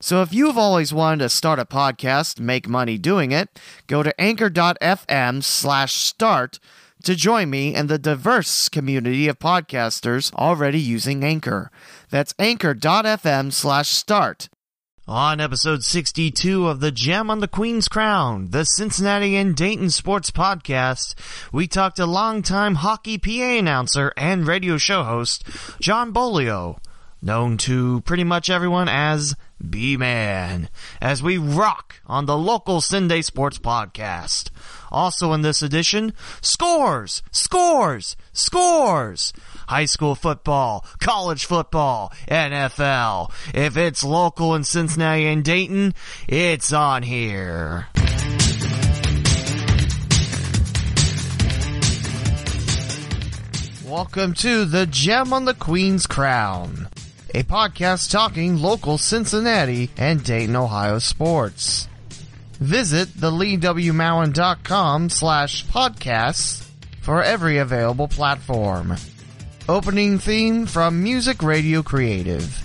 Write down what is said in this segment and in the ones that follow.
So if you've always wanted to start a podcast, make money doing it, go to anchor.fm slash start to join me and the diverse community of podcasters already using Anchor. That's anchor.fm slash start. On episode 62 of the Gem on the Queen's Crown, the Cincinnati and Dayton Sports Podcast, we talked to longtime hockey PA announcer and radio show host John Beaulieu, known to pretty much everyone as B-Man, as we rock on the local CinDay Sports Podcast. Also in this edition, scores, scores, scores! High school football, college football, NFL. If it's local in Cincinnati and Dayton, it's on here. Welcome to the Gem on the Queen's Crown a podcast talking local Cincinnati and Dayton, Ohio sports. Visit theleewmowen.com slash podcasts for every available platform. Opening theme from Music Radio Creative.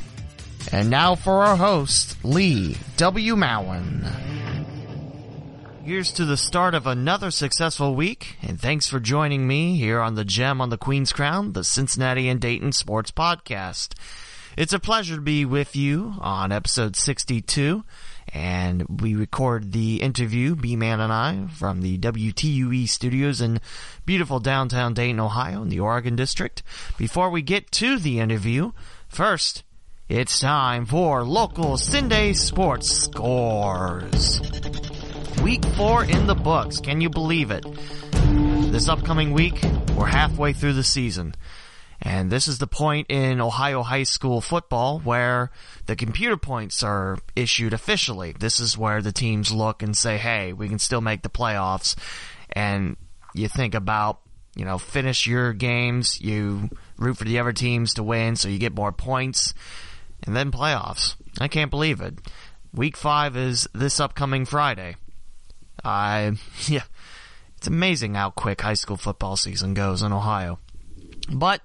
And now for our host, Lee W. Mowen. Here's to the start of another successful week, and thanks for joining me here on the Gem on the Queen's Crown, the Cincinnati and Dayton Sports Podcast. It's a pleasure to be with you on episode 62, and we record the interview, B-Man and I, from the WTUE studios in beautiful downtown Dayton, Ohio, in the Oregon District. Before we get to the interview, first, it's time for local CinDay sports scores. Week four in the books. Can you believe it? This upcoming week, we're halfway through the season. And this is the point in Ohio high school football where the computer points are issued officially. This is where the teams look and say, hey, we can still make the playoffs. And you think about, you know, finish your games, you root for the other teams to win so you get more points, and then playoffs. I can't believe it. Week five is this upcoming Friday. I, yeah, it's amazing how quick high school football season goes in Ohio. But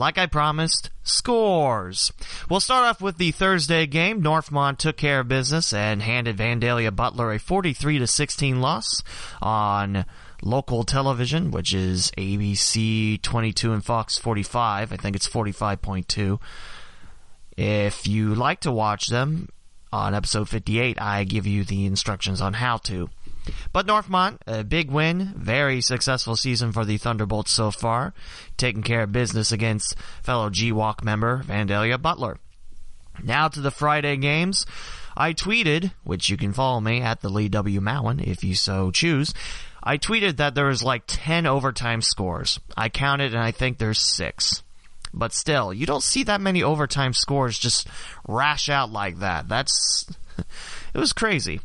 like I promised, scores. We'll start off with the Thursday game. Northmont took care of business and handed Vandalia Butler a 43 to 16 loss on local television, which is ABC 22 and Fox 45. I think it's 45.2. If you like to watch them on episode 58, I give you the instructions on how to. But Northmont, a big win, very successful season for the Thunderbolts so far, taking care of business against fellow GWOC member Vandalia Butler. Now to the Friday games. I tweeted, which you can follow me at the Lee W. Mowen if you so choose. I tweeted that there was like 10 overtime scores. I counted and I think there's six. But still, you don't see that many overtime scores just rash out like that. That's, it was crazy.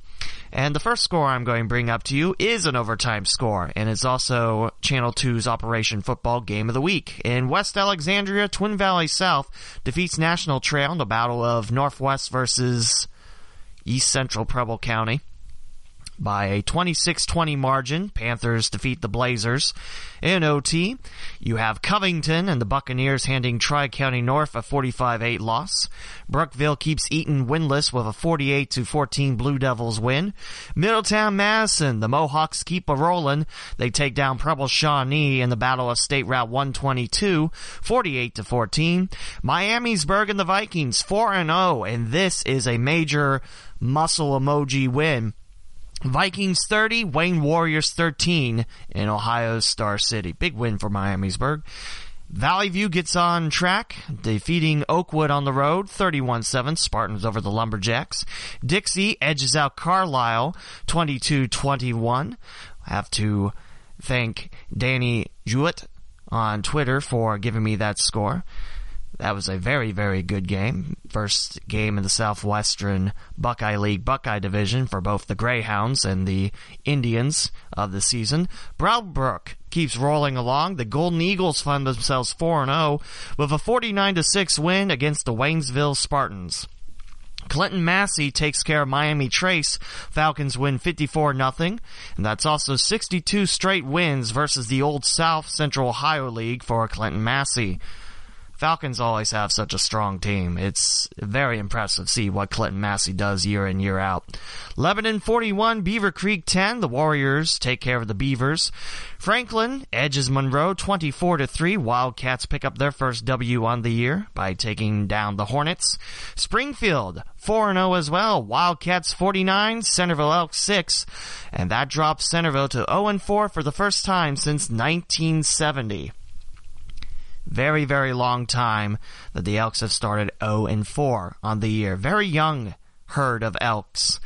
And the first score I'm going to bring up to you is an overtime score, and it's also Channel 2's Operation Football Game of the Week. In West Alexandria, Twin Valley South defeats National Trail in the Battle of Northwest versus East Central Preble County by a 26-20 margin. Panthers defeat the Blazers. In OT, you have Covington and the Buccaneers handing Tri-County North a 45-8 loss. Brookville keeps Eaton winless with a 48-14 Blue Devils win. Middletown Madison, the Mohawks keep a rolling. They take down Preble Shawnee in the Battle of State Route 122, 48-14. Miamisburg and the Vikings 4-0, and this is a major muscle emoji win Vikings 30, Wayne Warriors 13 in Ohio's Star City. Big win for Miamisburg. Valley View gets on track, defeating Oakwood on the road, 31-7, Spartans over the Lumberjacks. Dixie edges out Carlisle, 22-21. I have to thank Danny Jewett on Twitter for giving me that score. That was a very, very good game. First game in the Southwestern Buckeye League Buckeye Division for both the Greyhounds and the Indians of the season. Brattleboro keeps rolling along. The Golden Eagles find themselves 4-0 with a 49-6 win against the Waynesville Spartans. Clinton Massie takes care of Miami Trace. Falcons win 54 0 and that's also 62 straight wins versus the old South Central Ohio League for Clinton Massie. Falcons always have such a strong team. It's very impressive to see what Clinton Massie does year in, year out. Lebanon 41, Beavercreek 10. The Warriors take care of the Beavers. Franklin edges Monroe 24 to 3. Wildcats pick up their first W on the year by taking down the Hornets. Springfield 4 0 as well. Wildcats 49, Centerville Elks 6. And that drops Centerville to 0 4 for the first time since 1970 very, very long time that the Elks have started 0 and 4 on the year. Very young herd of Elks.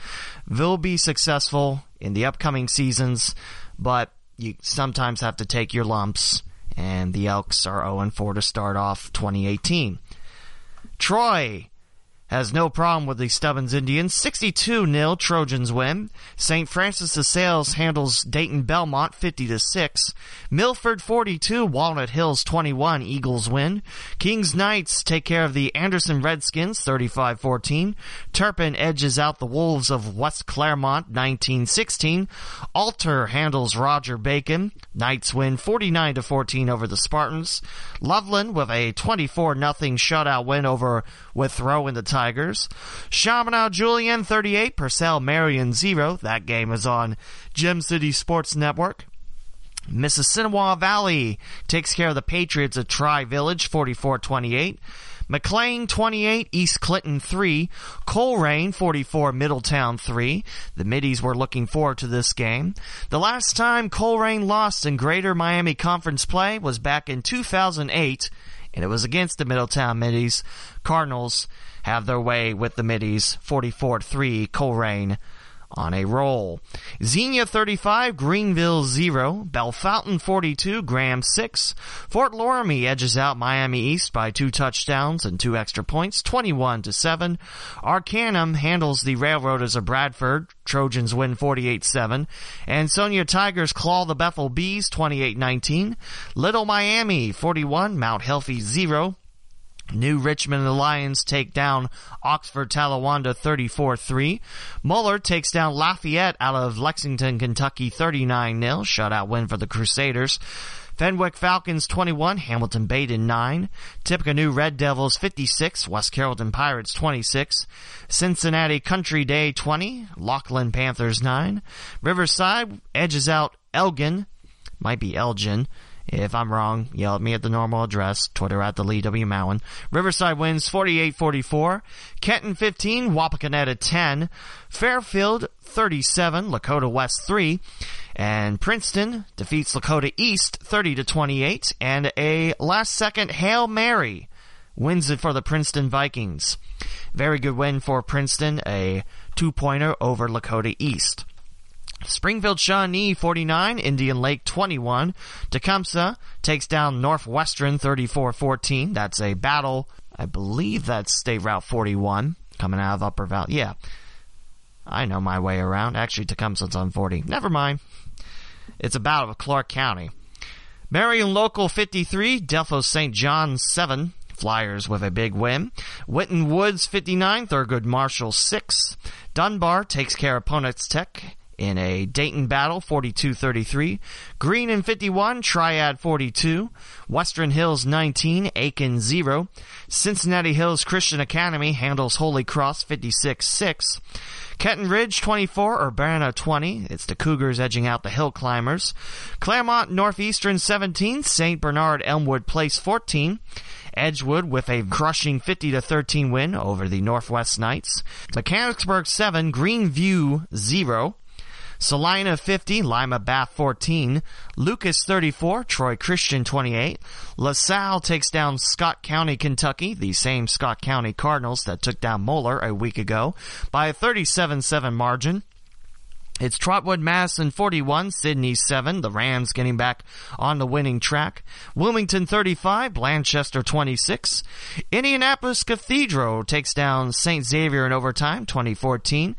Will be successful in the upcoming seasons, but you sometimes have to take your lumps, and the Elks are 0 and 4 to start off 2018. Troy has no problem with the Stebbins Indians. 62-0 Trojans win. St. Francis de Sales handles Dayton Belmont 50 to 6. Milford 42, Walnut Hills 21, Eagles win. Kings Knights take care of the Anderson Redskins 35-14. Turpin edges out the Wolves of West Clermont 19-16. Alter handles Roger Bacon. Knights win 49 to 14 over the Spartans. Loveland with a 24 0 shutout win over Withrow in the Tigers. Chaminade Julienne 38, Purcell Marian 0. That game is on Gem City Sports Network. Mississinawa Valley takes care of the Patriots at Tri Village 44-28. McLean 28, East Clinton 3, Colerain 44, Middletown 3. The Middies were looking forward to this game. The last time Colerain lost in Greater Miami Conference play was back in 2008, and it was against the Middletown Middies. Cardinals have their way with the Middies 44-3, Colerain on a roll. Xenia 35, Greenville 0, Bellefontaine 42, Graham 6. Fort Loramie edges out Miami East by two touchdowns and two extra points, 21 to 7. Arcanum handles the Railroaders of Bradford. Trojans win 48-7. Ansonia Tigers claw the Bethel Bees 28-19. Little Miami 41, Mount Healthy 0. New Richmond Lions take down Oxford Talawanda 34-3. Moeller takes down Lafayette out of Lexington, Kentucky 39-0. Shutout win for the Crusaders. Fenwick Falcons 21, Hamilton Badin 9, Tippecanoe Red Devils 56, West Carrollton Pirates 26, Cincinnati Country Day 20, Laughlin Panthers 9, Riverside edges out Elgin, might be Elgin, if I'm wrong, yell at me at the normal address, Twitter at the Lee W. Mowen. Riverside wins 48-44. Kenton 15, Wapakoneta 10. Fairfield 37, Lakota West 3. And Princeton defeats Lakota East 30 to 28. And a last second Hail Mary wins it for the Princeton Vikings. Very good win for Princeton, a two pointer over Lakota East. Springfield Shawnee 49, Indian Lake 21. Tecumseh takes down Northwestern 34-14. That's a battle. I believe that's State Route 41 coming out of Upper Valley. Yeah. I know my way around. Actually, Tecumseh's on 40. Never mind. It's a battle of Clark County. Marion Local 53, Delphos St. John 7. Flyers with a big win. Winton Woods 59, Thurgood Marshall 6. Dunbar takes care of Ponitz Tech in a Dayton battle, 42-33. Greenon 51, Triad 42. Western Hills 19, Aiken 0. Cincinnati Hills Christian Academy handles Holy Cross 56-6. Kenton Ridge 24, Urbana 20. It's the Cougars edging out the Hill Climbers. Clermont Northeastern 17, St. Bernard Elmwood Place 14. Edgewood with a crushing 50 to 13 win over the Northwest Knights. Mechanicsburg 7, Greenview 0. Celina 50, Lima Bath 14, Lucas 34, Troy Christian 28. LaSalle takes down Scott County, Kentucky, the same Scott County Cardinals that took down Moeller a week ago by a 37-7 margin. It's Trotwood Madison 41, Sidney 7, the Rams getting back on the winning track. Wilmington 35, Blanchester 26. Indianapolis Cathedral takes down St. Xavier in overtime 2014.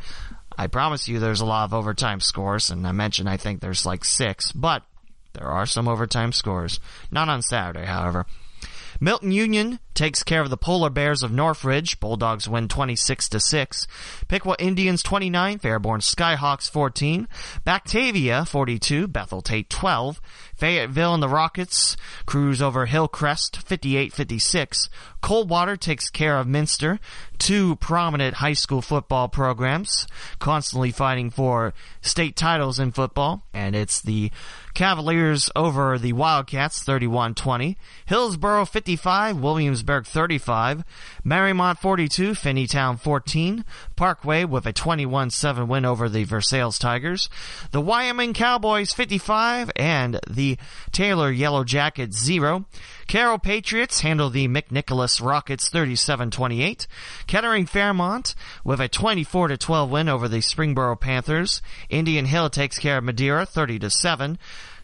I promise you there's a lot of overtime scores, and I mentioned I think there's like six, but there are some overtime scores. Not on Saturday, however. Milton Union takes care of the Polar Bears of Northridge. Bulldogs win 26 to 6. Piqua Indians 29, Fairborn Skyhawks 14. Batavia 42, Bethel Tate 12. Fayetteville and the Rockets cruise over Hillcrest 58-56. Coldwater takes care of Minster, two prominent high school football programs, constantly fighting for state titles in football, and it's the Cavaliers over the Wildcats 31-20. Hillsboro 55, Williamsburg 35. Mariemont 42, Finneytown 14. Parkway with a 21-7 win over the Versailles Tigers. The Wyoming Cowboys 55 and the Taylor Yellow Jackets 0. Carroll Patriots handle the McNicholas Rockets 37-28. Kettering Fairmont with a 24-12 win over the Springboro Panthers. Indian Hill takes care of Madeira 30-7.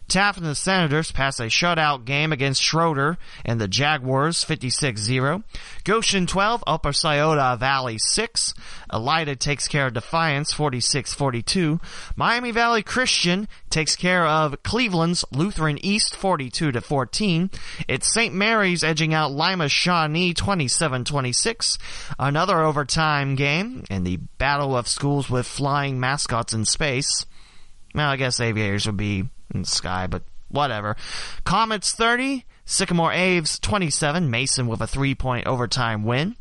Taft and the Senators pass a shutout game against Shroder and the Jaguars 56-0. Goshen 12, Upper Scioto Valley 6. Elida takes care of Defiance 46-42. Miami Valley Christian takes care of Cleveland's Lutheran East 42-14. It's St. Mary's edging out Lima Shawnee 27-26. Another overtime game in the battle of schools with flying mascots in space. Well, I guess aviators would be in the sky, but whatever. Comets 30, Sycamore Aves 27, Mason with a three point overtime win.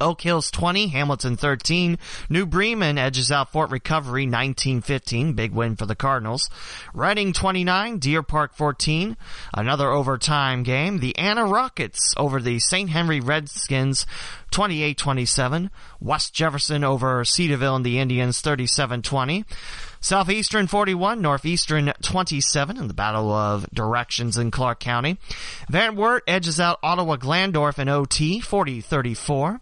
Oak Hills 20, Hamilton 13. New Bremen edges out Fort Recovery 19-15. Big win for the Cardinals. Reading 29, Deer Park 14. Another overtime game. The Anna Rockets over the St. Henry Redskins 28-27. West Jefferson over Cedarville and the Indians 37-20. Southeastern 41, Northeastern 27 in the Battle of Directions in Clark County. Van Wert edges out Ottawa Glandorf in OT 40-34.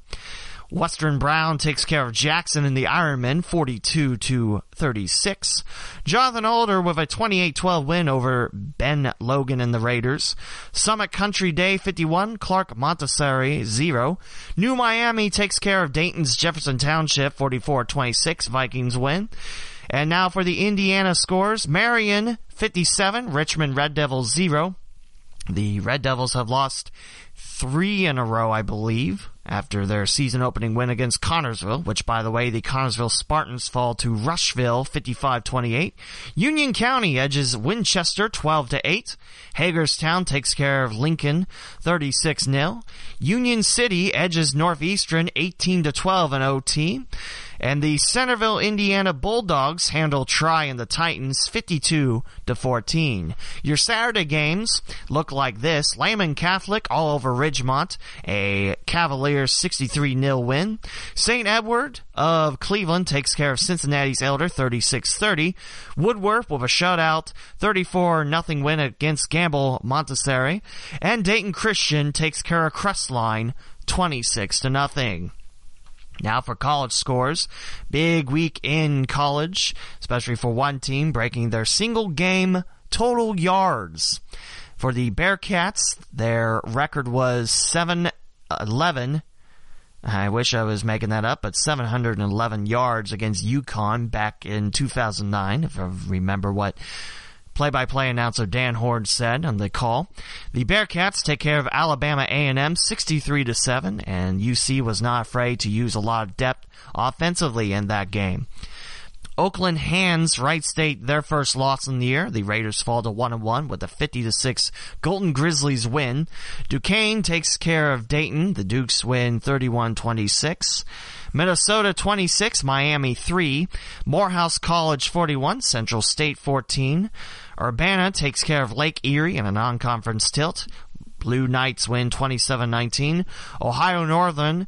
Western Brown takes care of Jackson in the Ironman 42 to 36. Jonathan Alder with a 28-12 win over Ben Logan and the Raiders. Summit Country Day 51, Clark Montessori 0. New Miami takes care of Dayton's Jefferson Township 44-26. Vikings win. And now for the Indiana scores. Marion 57, Richmond Red Devils 0. The Red Devils have lost three in a row, I believe, after their season opening win against Connersville, which by the way, the Connersville Spartans fall to Rushville 55-28. Union County edges Winchester 12 to 8. Hagerstown takes care of Lincoln 36-0. Union City edges Northeastern 18 to 12 in OT. And the Centerville, Indiana Bulldogs handle Tri and the Titans 52 to 14. Your Saturday games look like this. Lehman Catholic all over Ridgemont, a Cavaliers 63 0 win. St. Edward of Cleveland takes care of Cincinnati's Elder 36-30. Woodward with a shutout 34 0 win against Gamble Montessori. And Dayton Christian takes care of Crestline 26 to nothing. Now for college scores. Big week in college, especially for one team breaking their single game total yards. For the Bearcats, their record was 7 11. I wish I was making that up, but 711 yards against UConn back in 2009, if I remember what play-by-play announcer Dan Hoard said on the call. The Bearcats take care of Alabama A&M 63 to 7 and UC was not afraid to use a lot of depth offensively in that game. Oakland hands Wright State their first loss in the year. The Raiders fall to 1 1 with a 50 to 6 Golden Grizzlies win. Duquesne takes care of Dayton. The Dukes win 31 26. Minnesota 26, Miami 3, Morehouse College 41, Central State 14. Urbana takes care of Lake Erie in a non-conference tilt. Blue Knights win 27-19. Ohio Northern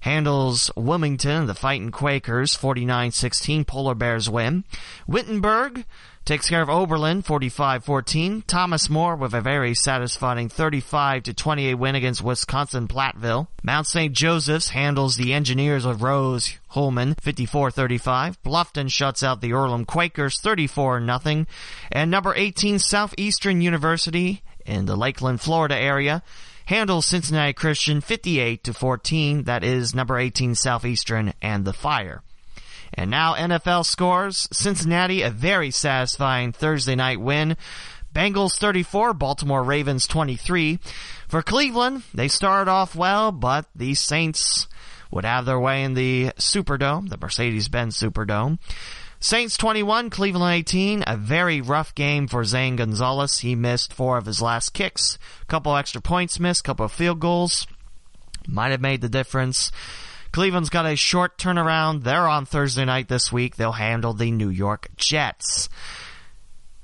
handles Wilmington, the Fighting Quakers, 49-16. Polar Bears win. Wittenberg takes care of Oberlin 45-14. Thomas More with a very satisfying 35-28 win against Wisconsin Platteville. Mount St. Joseph's handles the Engineers of Rose Hulman 54-35. Bluffton shuts out the Earlham Quakers 34-0. And number 18 Southeastern University in the Lakeland, Florida area handles Cincinnati Christian 58 to 14. That is number 18 Southeastern and the Fire. And now NFL scores. Cincinnati, a very satisfying Thursday night win. Bengals 34, Baltimore Ravens 23. For Cleveland, they started off well, but the Saints would have their way in the Superdome, the Mercedes-Benz Superdome. Saints 21, Cleveland 18. A very rough game for Zane Gonzalez. He missed four of his last kicks. A couple extra points missed, couple of field goals. Might have made the difference. Cleveland's got a short turnaround. They're on Thursday night this week. They'll handle the New York Jets.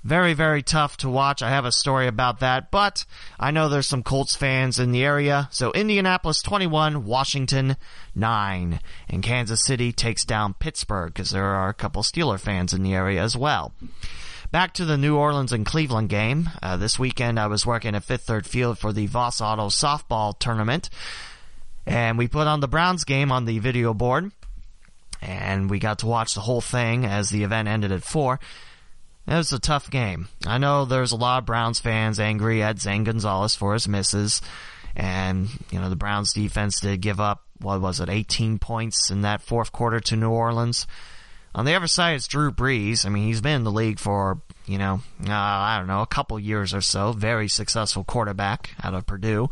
Very, very tough to watch. I have a story about that, but I know there's some Colts fans in the area. So Indianapolis 21, Washington 9. And Kansas City takes down Pittsburgh because there are a couple Steeler fans in the area as well. Back to the New Orleans and Cleveland game. Uh, this weekend I was working at Fifth Third Field for the Voss Auto softball tournament. And we put on the Browns game on the video board. And we got to watch the whole thing as the event ended at 4. It was a tough game. I know there's a lot of Browns fans angry at Zane Gonzalez for his misses. And, you know, the Browns defense did give up, what was it, 18 points in that fourth quarter to New Orleans. On the other side, it's Drew Brees. I mean, he's been in the league for, you know, uh, I don't know, a couple years or so. Very successful quarterback out of Purdue.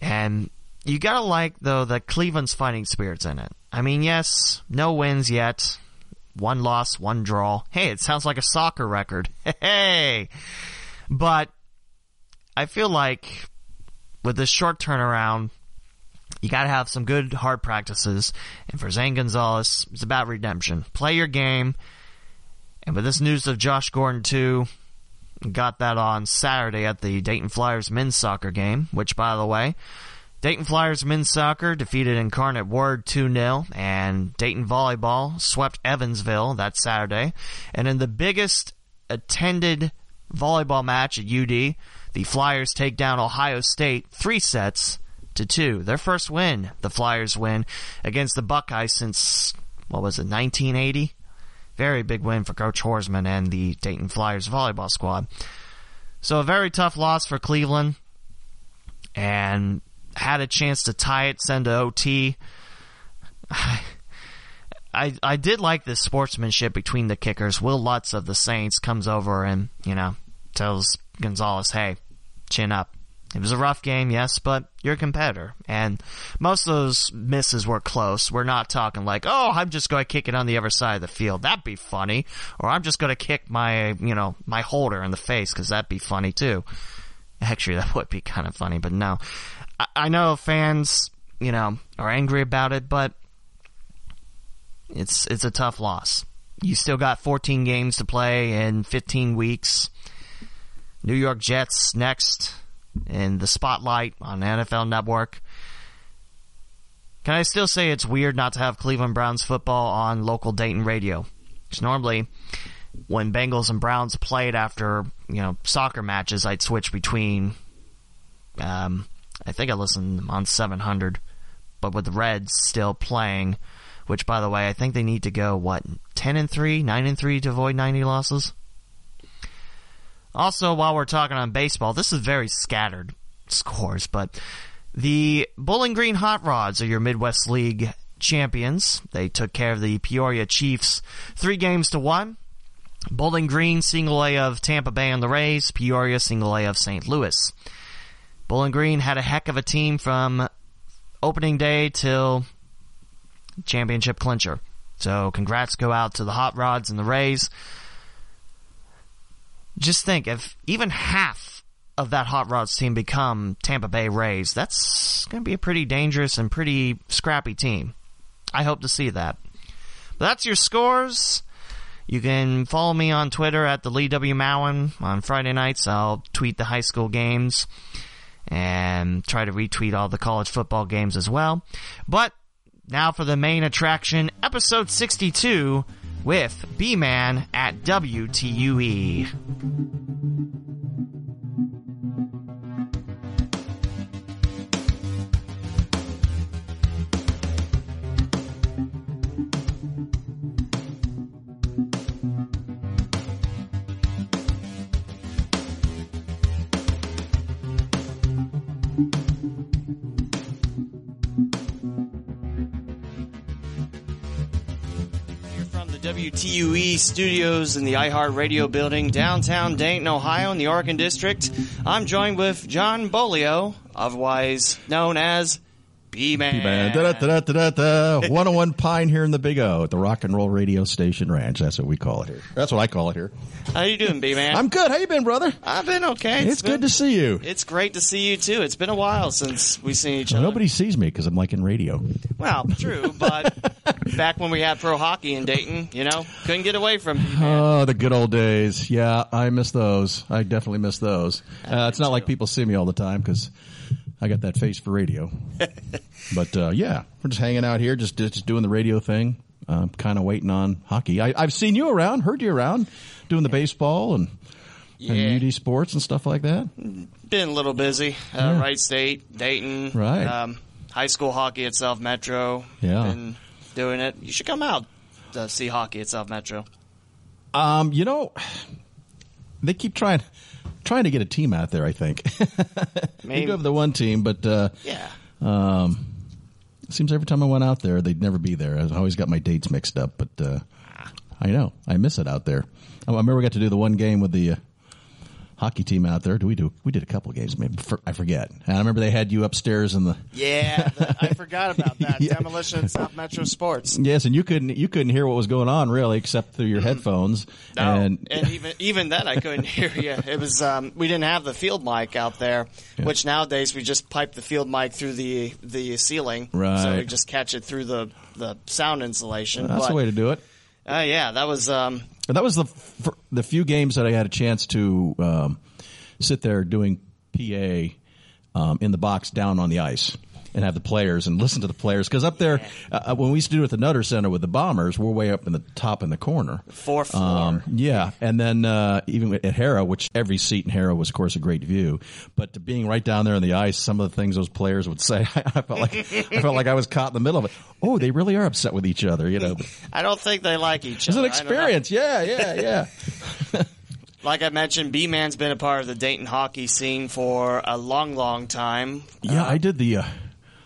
And you gotta like though that Cleveland's fighting spirits in it. I mean, yes, no wins yet, one loss, one draw. Hey, it sounds like a soccer record. Hey, but I feel like with this short turnaround, you gotta have some good hard practices. And for Zane Gonzalez, it's about redemption. Play your game. And with this news of Josh Gordon too, got that on Saturday at the Dayton Flyers men's soccer game, which by the way, Dayton Flyers men's soccer defeated Incarnate Word 2-0 and Dayton Volleyball swept Evansville that Saturday. And in the biggest attended volleyball match at UD, the Flyers take down Ohio State three sets to two. Their first win, the Flyers win against the Buckeyes since, what was it, 1980? Very big win for Coach Horsmon and the Dayton Flyers volleyball squad. So a very tough loss for Cleveland. And had a chance to tie it, send to OT. I I did like the sportsmanship between the kickers. Will Lutz of the Saints comes over and you know tells Gonzalez, "Hey, chin up." It was a rough game, yes, but you're a competitor, and most of those misses were close. We're not talking like, "Oh, I'm just going to kick it on the other side of the field." That'd be funny, or I'm just going to kick my you know my holder in the face because that'd be funny too. Actually, that would be kind of funny, but no. I know fans, you know, are angry about it, but it's it's a tough loss. You still got 14 games to play in 15 weeks. New York Jets next in the spotlight on NFL Network. Can I still say it's weird not to have Cleveland Browns football on local Dayton radio? Because normally, when Bengals and Browns played after you know soccer matches, I'd switch between um, I think I listened on 700, but with the Reds still playing, which by the way, I think they need to go what 10 and 3, 9 and 3 to avoid 90 losses. Also, while we're talking on baseball, this is very scattered scores, but the Bowling Green Hot Rods are your Midwest League champions. They took care of the Peoria Chiefs three games to one. Bowling Green single A of Tampa Bay and the Rays, Peoria single A of St. Louis. Bowling Green had a heck of a team from opening day till championship clincher. So congrats go out to the Hot Rods and the Rays. Just think if even half of that Hot Rods team become Tampa Bay Rays, that's going to be a pretty dangerous and pretty scrappy team. I hope to see that. But that's your scores. You can follow me on Twitter at the Lee W. Mowen. On Friday nights, I'll tweet the high school games. And try to retweet all the college football games as well. But now for the main attraction, episode 62 with B Man at WTUE. Studios in the iHeartRadio building downtown Dayton, Ohio, in the Oregon District. I'm joined with John Beaulieu, otherwise known as B-Man. Man, da da da da da 101 Pine here in the Big O at the Rock and Roll Radio Station Ranch. That's what we call it here. That's what I call it here. How you doing, B-Man? I'm good. How you been, brother? I've been okay. It's, good to see you. It's great to see you too. It's been a while since we've seen each Well, other. nobody sees me because I'm like in radio. Well, true, but back when we had pro hockey in Dayton, you know, couldn't get away from B-Man. Oh, the good old days. Yeah, I miss those. I definitely miss those. Uh, it's not like people see me all the time because I got that face for radio. but uh, yeah, we're just hanging out here, just just doing the radio thing. I'm kind of waiting on hockey. I, I've seen you around, heard you around, doing the baseball and, Yeah. and UD sports and stuff like that. Been a little busy. Uh, Wright State, Dayton, Right. Um, high school hockey at South Metro. Yeah. Been doing it. You should come out to see hockey at South Metro. Um, you know, they keep trying trying to get a team out there. I think Maybe. do have the one team, but uh, Yeah. um, seems every time I went out there, they'd never be there. I always got my dates mixed up, but uh, I know I miss it out there. I remember we got to do the one game with the. Hockey team out there. Do we do? We did a couple of games. Maybe for, I forget. And I remember they had you upstairs in the Yeah, the, I forgot about that. Yeah. Demolition South Metro Sports. yes, and you couldn't you couldn't hear what was going on really, except through your headphones. No, and, and, even even then I couldn't hear you. It was um, we didn't have the field mic out there, which nowadays we just pipe the field mic through the the ceiling, right? so we just catch it through the the sound insulation. that's but, the way to do it. Uh, yeah, that was um, that was the the few games that I had a chance to um, sit there doing PA um, in the box down on the ice and have the players and listen to the players because up there uh, when we used to do it at the Nutter Center with the Bombers, we're way up in the top in the corner. fourth floor. Um, yeah, and then uh, even at Hara, which every seat in Hara was, of course, a great view. But to being right down there on the ice, some of the things those players would say, I felt like I felt like I was caught in the middle of it. Oh, they really are upset with each other, you know. I don't think they like each It's other. It's an I don't know. experience. Yeah, yeah, yeah. Like I mentioned, B Man's been a part of the Dayton hockey scene for a long, long time. Yeah, I did the. Uh,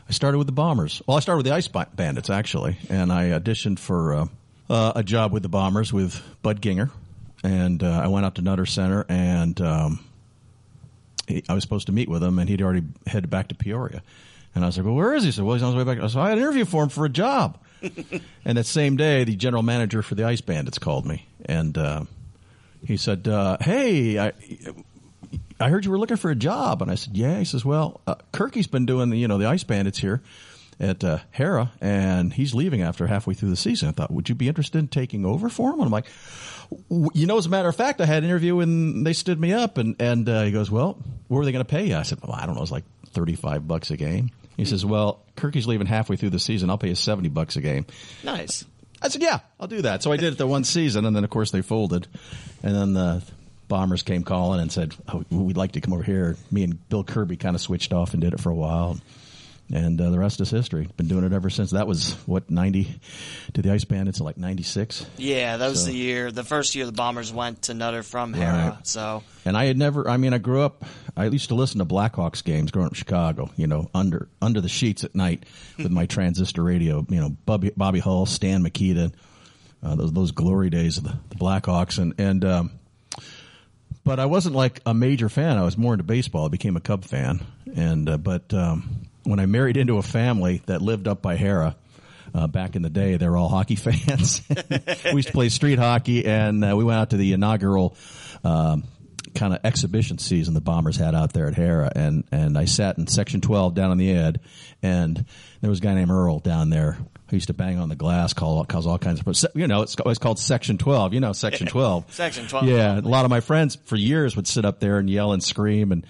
I started with the Bombers. Well, I started with the Ice Bandits actually, and I auditioned for uh, uh, a job with the Bombers with Bud Ginger, and uh, I went out to Nutter Center, and um, he, I was supposed to meet with him, and he'd already headed back to Peoria. And I was like, "Well, where is he?" He said, "Well, he's on his way back." So I had an interview for him for a job. and that same day, the general manager for the Ice Bandits called me, and uh, he said, uh, "Hey, I, I heard you were looking for a job, and I said, "Yeah." He says, "Well, uh, Kirky's been doing the, you know the Ice Bandits here at uh, Hara, and he's leaving after halfway through the season." I thought, "Would you be interested in taking over for him?" And I'm like, "W- "You know, as a matter of fact, I had an interview and they stood me up." And and uh, he goes, "Well, what are they going to pay you?" I said, "Well, I don't know. It's like thirty five bucks a game." He says, "Well, Kirky's leaving halfway through the season. I'll pay you seventy bucks a game." Nice. I said, "Yeah, I'll do that." So I did it the one season, and then of course they folded, and then the Bombers came calling and said, oh, "We'd like to come over here." Me and Bill Kirby kind of switched off and did it for a while, and uh, the rest is history. Been doing it ever since. That was what ninety to the Ice Bandits in like ninety six, Yeah, that was So- the year, the first year the Bombers went to Nutter from Hara. Right. So and I had never. I mean, I grew up. I used to listen to Blackhawks games growing up in Chicago. You know, under under the sheets at night with my transistor radio. You know, Bobby, Bobby Hull, Stan Mikita, uh, those those glory days of the, the Blackhawks, and and. Um, but I wasn't like a major fan. I was more into baseball. I became a Cub fan, and uh, but um, when I married into a family that lived up by Hara. Uh, back in the day, they were all hockey fans. we used to play street hockey, and uh, we went out to the inaugural um, kind of exhibition season the Bombers had out there at Hara, and and I sat in section twelve down on the ed, and there was a guy named Earl down there who used to bang on the glass, call cause all kinds of you know it's, it's called section twelve. You know section twelve. Section 12. Yeah, a lot of my friends for years would sit up there and yell and scream and.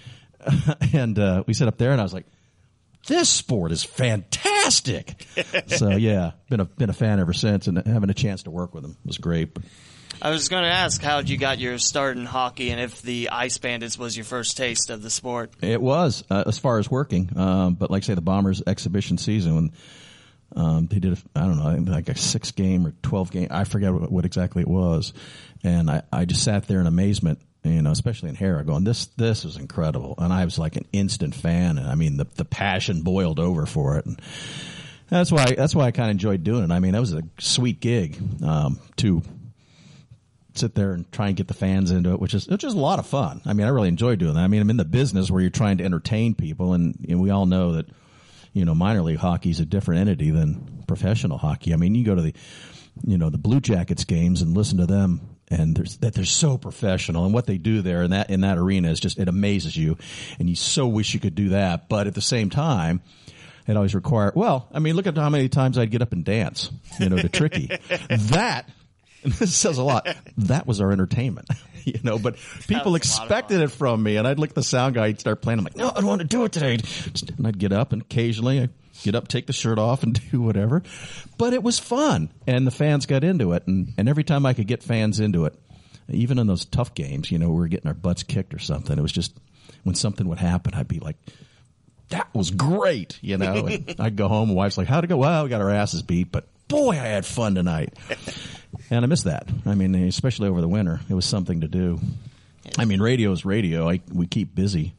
and uh, we sit up there, and I was like, "This sport is fantastic." so yeah, been a been a fan ever since, and having a chance to work with him was great. I was going to ask how you got your start in hockey, and if the Ice Bandits was your first taste of the sport. It was uh, as far as working, um, but like I say, the Bombers exhibition season when um, they did, I don't know, like a six game or twelve game, I forget what, what exactly it was, and I, I just sat there in amazement. You know, especially in Hara, going this this is incredible, and I was like an instant fan, and I mean the the passion boiled over for it, and that's why that's why I kind of enjoyed doing it. I mean, that was a sweet gig um, to sit there and try and get the fans into it, which is which is a lot of fun. I mean, I really enjoy doing that. I mean, I'm in the business where you're trying to entertain people, and, and we all know that you know minor league hockey is a different entity than professional hockey. I mean, you go to the you know the Blue Jackets games and listen to them. And there's, that they're so professional, and what they do there in that in that arena is just it amazes you, and you so wish you could do that. But at the same time, it always required. Well, I mean, look at how many times I'd get up and dance, you know, to Tricky. that this says a lot. That was our entertainment, you know. But people expected it from me, and I'd look at the sound guy, he'd start playing. I'm like, no, I don't want to do it today. And I'd get up, and occasionally I get up, take the shirt off, and do whatever. But it was fun, and the fans got into it, and and every time I could get fans into it, even in those tough games, you know, we were getting our butts kicked or something. It was just when something would happen, I'd be like. That was great, you know. And I'd go home, and wife's like, "How'd it go?" Well, we got our asses beat, but boy, I had fun tonight. and I miss that. I mean, especially over the winter, it was something to do. I mean, radio is radio. I, we keep busy,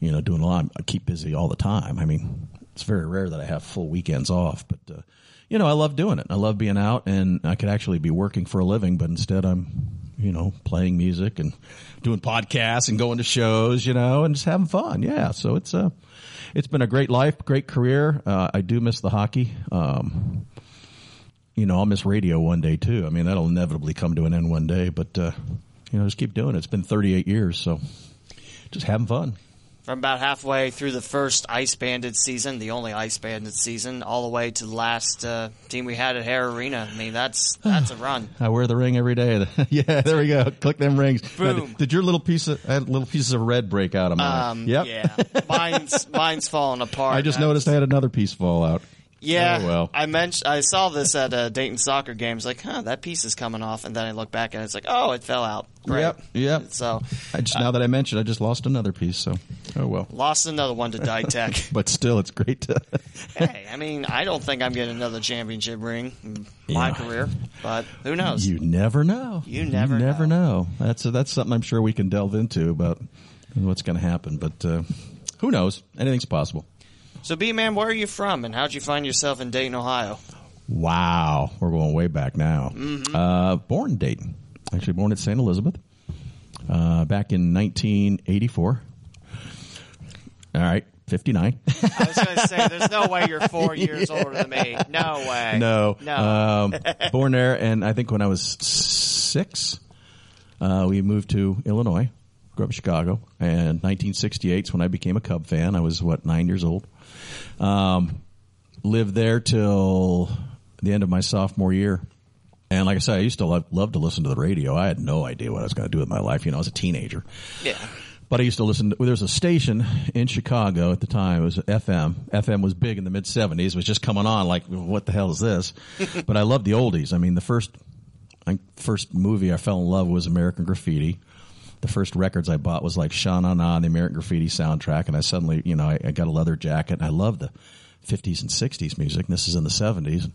you know, doing a lot. I keep busy all the time. I mean, it's very rare that I have full weekends off, but, uh, you know, I love doing it. I love being out and I could actually be working for a living, but instead I'm, you know, playing music and doing podcasts and going to shows, you know, and just having fun. Yeah. So it's, uh, it's been a great life, great career. Uh, I do miss the hockey. Um, you know, I'll miss radio one day too. I mean, that'll inevitably come to an end one day, but, uh, you know, just keep doing it. It's been 38 years, so just having fun. From about halfway through the first Ice Bandit season, the only Ice Bandit season, all the way to the last uh, team we had at Hara Arena. I mean, that's that's a run. I wear the ring every day. yeah, there we go. Click them rings. Boom. Now, did, did your little piece of little pieces of red break out of mine? Um, yep. Yeah, mine's mine's falling apart. I just Uh, noticed I had another piece fall out. Yeah, Oh, well. I mentioned I saw this at a Dayton soccer game. It's like, huh, that piece is coming off, and then I look back and it's like, oh, it fell out. Great. Yep, yep. So I just now that I mentioned, I just lost another piece. So, oh well. lost another one to Ditech. But still, it's great to. hey, I mean, I don't think I'm getting another championship ring in my Yeah. career, but who knows? you never know. You never never know. know. That's that's something I'm sure we can delve into about what's going to happen. But uh, who knows? Anything's possible. So, B man, where are you from, and how'd you find yourself in Dayton, Ohio? Wow, we're going way back now. Uh, born in Dayton, actually born at St. Elizabeth, uh, back in 1984. All right, 59. I was going to say, there's no way you're four years older than me. No way. no, no. Um, born there, and I think when I was six, uh, we moved to Illinois. Grew up in Chicago, and 1968 is when I became a Cub fan. I was what nine years old. Um, lived there till the end of my sophomore year. And like I said, I used to love, love to listen to the radio. I had no idea what I was going to do with my life. You know, I was a teenager. yeah. But I used to listen. To, there was a station in Chicago at the time. It was FM. FM was big in the mid '70s. It was just coming on. Like, what the hell is this? but I loved the oldies. I mean, the first, I, first movie I fell in love was American Graffiti. The first records I bought was like Sha Na Na, the American Graffiti soundtrack, and I suddenly, you know, I, I got a leather jacket, and I loved the 50s and 60s music. This is in the 70s.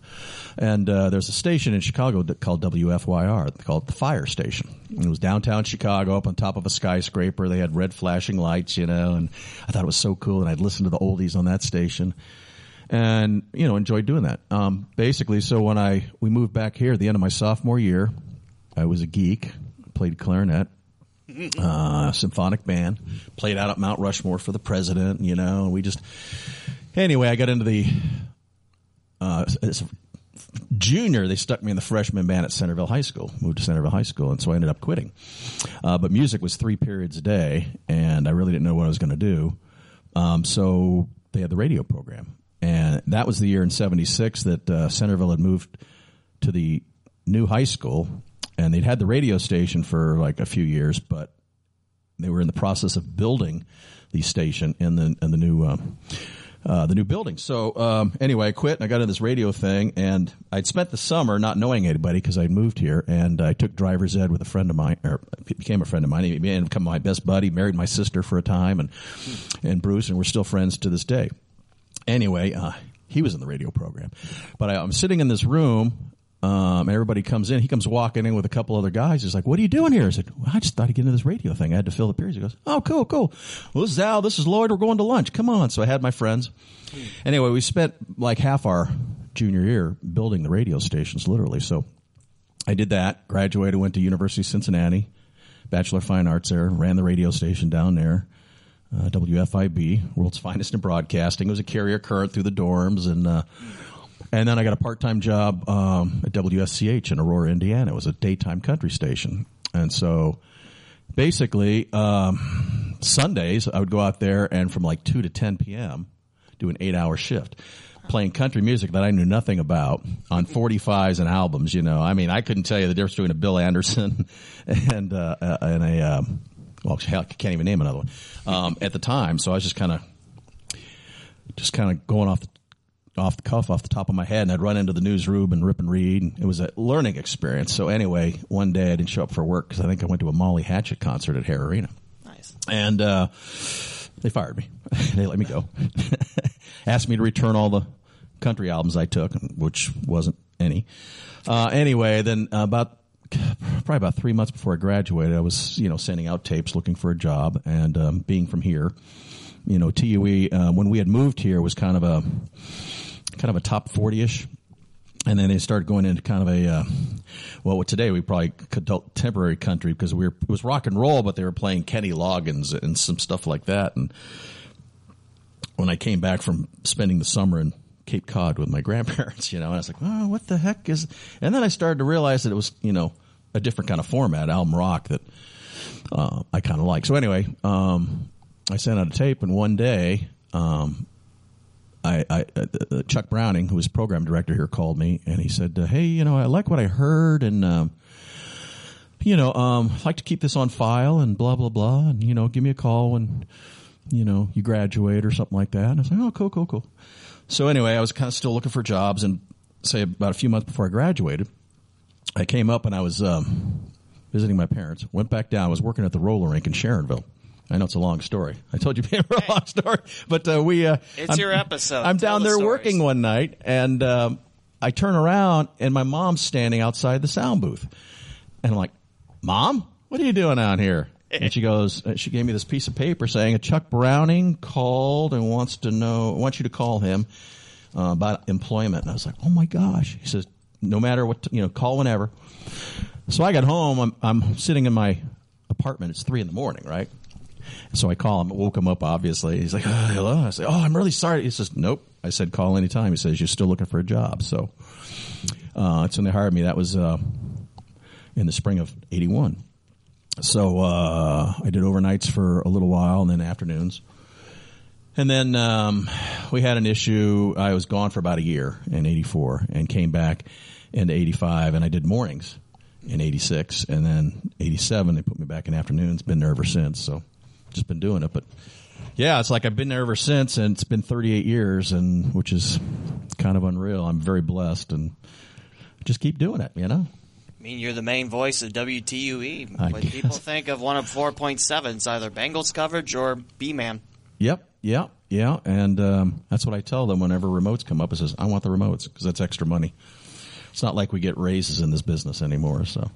And uh, there's a station in Chicago called WFYR, called the Fire Station. And it was downtown Chicago, up on top of a skyscraper. They had red flashing lights, you know, and I thought it was so cool. And I'd listen to the oldies on that station. And, you know, enjoyed doing that. Um, basically, so when I, we moved back here at the end of my sophomore year, I was a geek, played clarinet, uh, symphonic band, played out at Mount Rushmore for the president, you know, and we just, anyway, I got into the, uh, junior, they stuck me in the freshman band at Centerville High School, moved to Centerville High School, and so I ended up quitting. Uh, but music was three periods a day, and I really didn't know what I was going to do. Um, so they had the radio program. And that was the year in 76 that uh, Centerville had moved to the new high school, and they'd had the radio station for like a few years, but they were in the process of building the station in the in the new. Uh, uh, the new building. So um, anyway, I quit and I got into this radio thing, and I'd spent the summer not knowing anybody because I'd moved here, and I took driver's ed with a friend of mine, or became a friend of mine. He became my best buddy, married my sister for a time, and and Bruce, and we're still friends to this day. Anyway, uh, he was in the radio program, but I, I'm sitting in this room um, and everybody comes in. He comes walking in with a couple other guys. He's like, "What are you doing here?" I said, well, "I just thought I'd get into this radio thing. I had to fill the periods." He goes, "Oh, cool, cool. Well, this is Al. This is Lloyd. We're going to lunch. Come on." So I had my friends. Anyway, we spent like half our junior year building the radio stations, literally. So I did that. Graduated, went to University of Cincinnati, Bachelor of Fine Arts there. Ran the radio station down there. Uh, WFIB, world's finest in broadcasting. It was a carrier current through the dorms and. Uh, and then I got a part time job um, at WSCH in Aurora, Indiana. It was a daytime country station. And so basically, um, Sundays, I would go out there and from like 2 to 10 p.m., do an eight hour shift. Playing country music that I knew nothing about on 45s and albums, you know. I mean, I couldn't tell you the difference between a Bill Anderson and, uh, and a, um, well, hell, I can't even name another one um, at the time. So I was just kind of, just kind of going off the off the cuff, off the top of my head, and I'd run into the newsroom and rip and read. It was a learning experience. So anyway, one day I didn't show up for work because I think I went to a Molly Hatchet concert at Hara Arena. Nice. And uh, they fired me. they let me go. Asked me to return all the country albums I took, which wasn't any. Uh, anyway, then about probably about three months before I graduated, I was you know sending out tapes looking for a job, and um, being from here, you know, TUE uh, when we had moved here was kind of a kind of a top 40 ish. And then they started going into kind of a, uh, well, today we probably contemporary country because we were, it was rock and roll, but they were playing Kenny Loggins and some stuff like that. And when I came back from spending the summer in Cape Cod with my grandparents, you know, and I was like, oh, what the heck is, and then I started to realize that it was, you know, a different kind of format, album rock that, uh, I kind of like. So anyway, um, I sent out a tape and one day, um, I, I uh, uh, Chuck Browning, who was program director here, called me and he said, uh, "Hey, you know, I like what I heard, and um, you know, um, I'd like to keep this on file, and blah blah blah, and you know, give me a call when you know you graduate or something like that." And I was like, "Oh, cool, cool, cool." So anyway, I was kind of still looking for jobs, and say about a few months before I graduated, I came up and I was um, visiting my parents. Went back down. I was working at the roller rink in Sharonville I know it's a long story. I told you a long story, but uh, we. Uh, it's I'm, your episode. I'm Tell down the there stories. working one night, and um, I turn around, and my mom's standing outside the sound booth, and I'm like, "Mom, what are you doing out here?" and she goes, uh, she gave me this piece of paper saying a Chuck Browning called and wants to know, wants you to call him uh, about employment. And I was like, "Oh my gosh!" He says, "No matter what, you know, call whenever." So I got home. I'm, I'm sitting in my apartment. It's three in the morning, right? So I call him, woke him up, obviously. He's like, oh, hello. I say, oh, I'm really sorry. He says, nope. I said, call anytime. He says, you're still looking for a job. So, uh, that's when they hired me. That was, uh, in the spring of 81. So, uh, I did overnights for a little while and then afternoons. And then, um, we had an issue. I was gone for about a year in 84 and came back into 85 and I did mornings in 86 and then 87 they put me back in afternoons been there ever since so just been doing it. But yeah it's like i've been there ever since and it's been 38 years and which is kind of unreal. I'm very blessed and just keep doing it you know? I mean, you're the main voice of WTUE. I When people think of one of 4.7, it's either Bengals coverage or B-Man. yep yep, yeah and um, that's what i tell them whenever remotes come up. It says i want the remotes because that's extra money. It's not like we get raises in this business anymore so.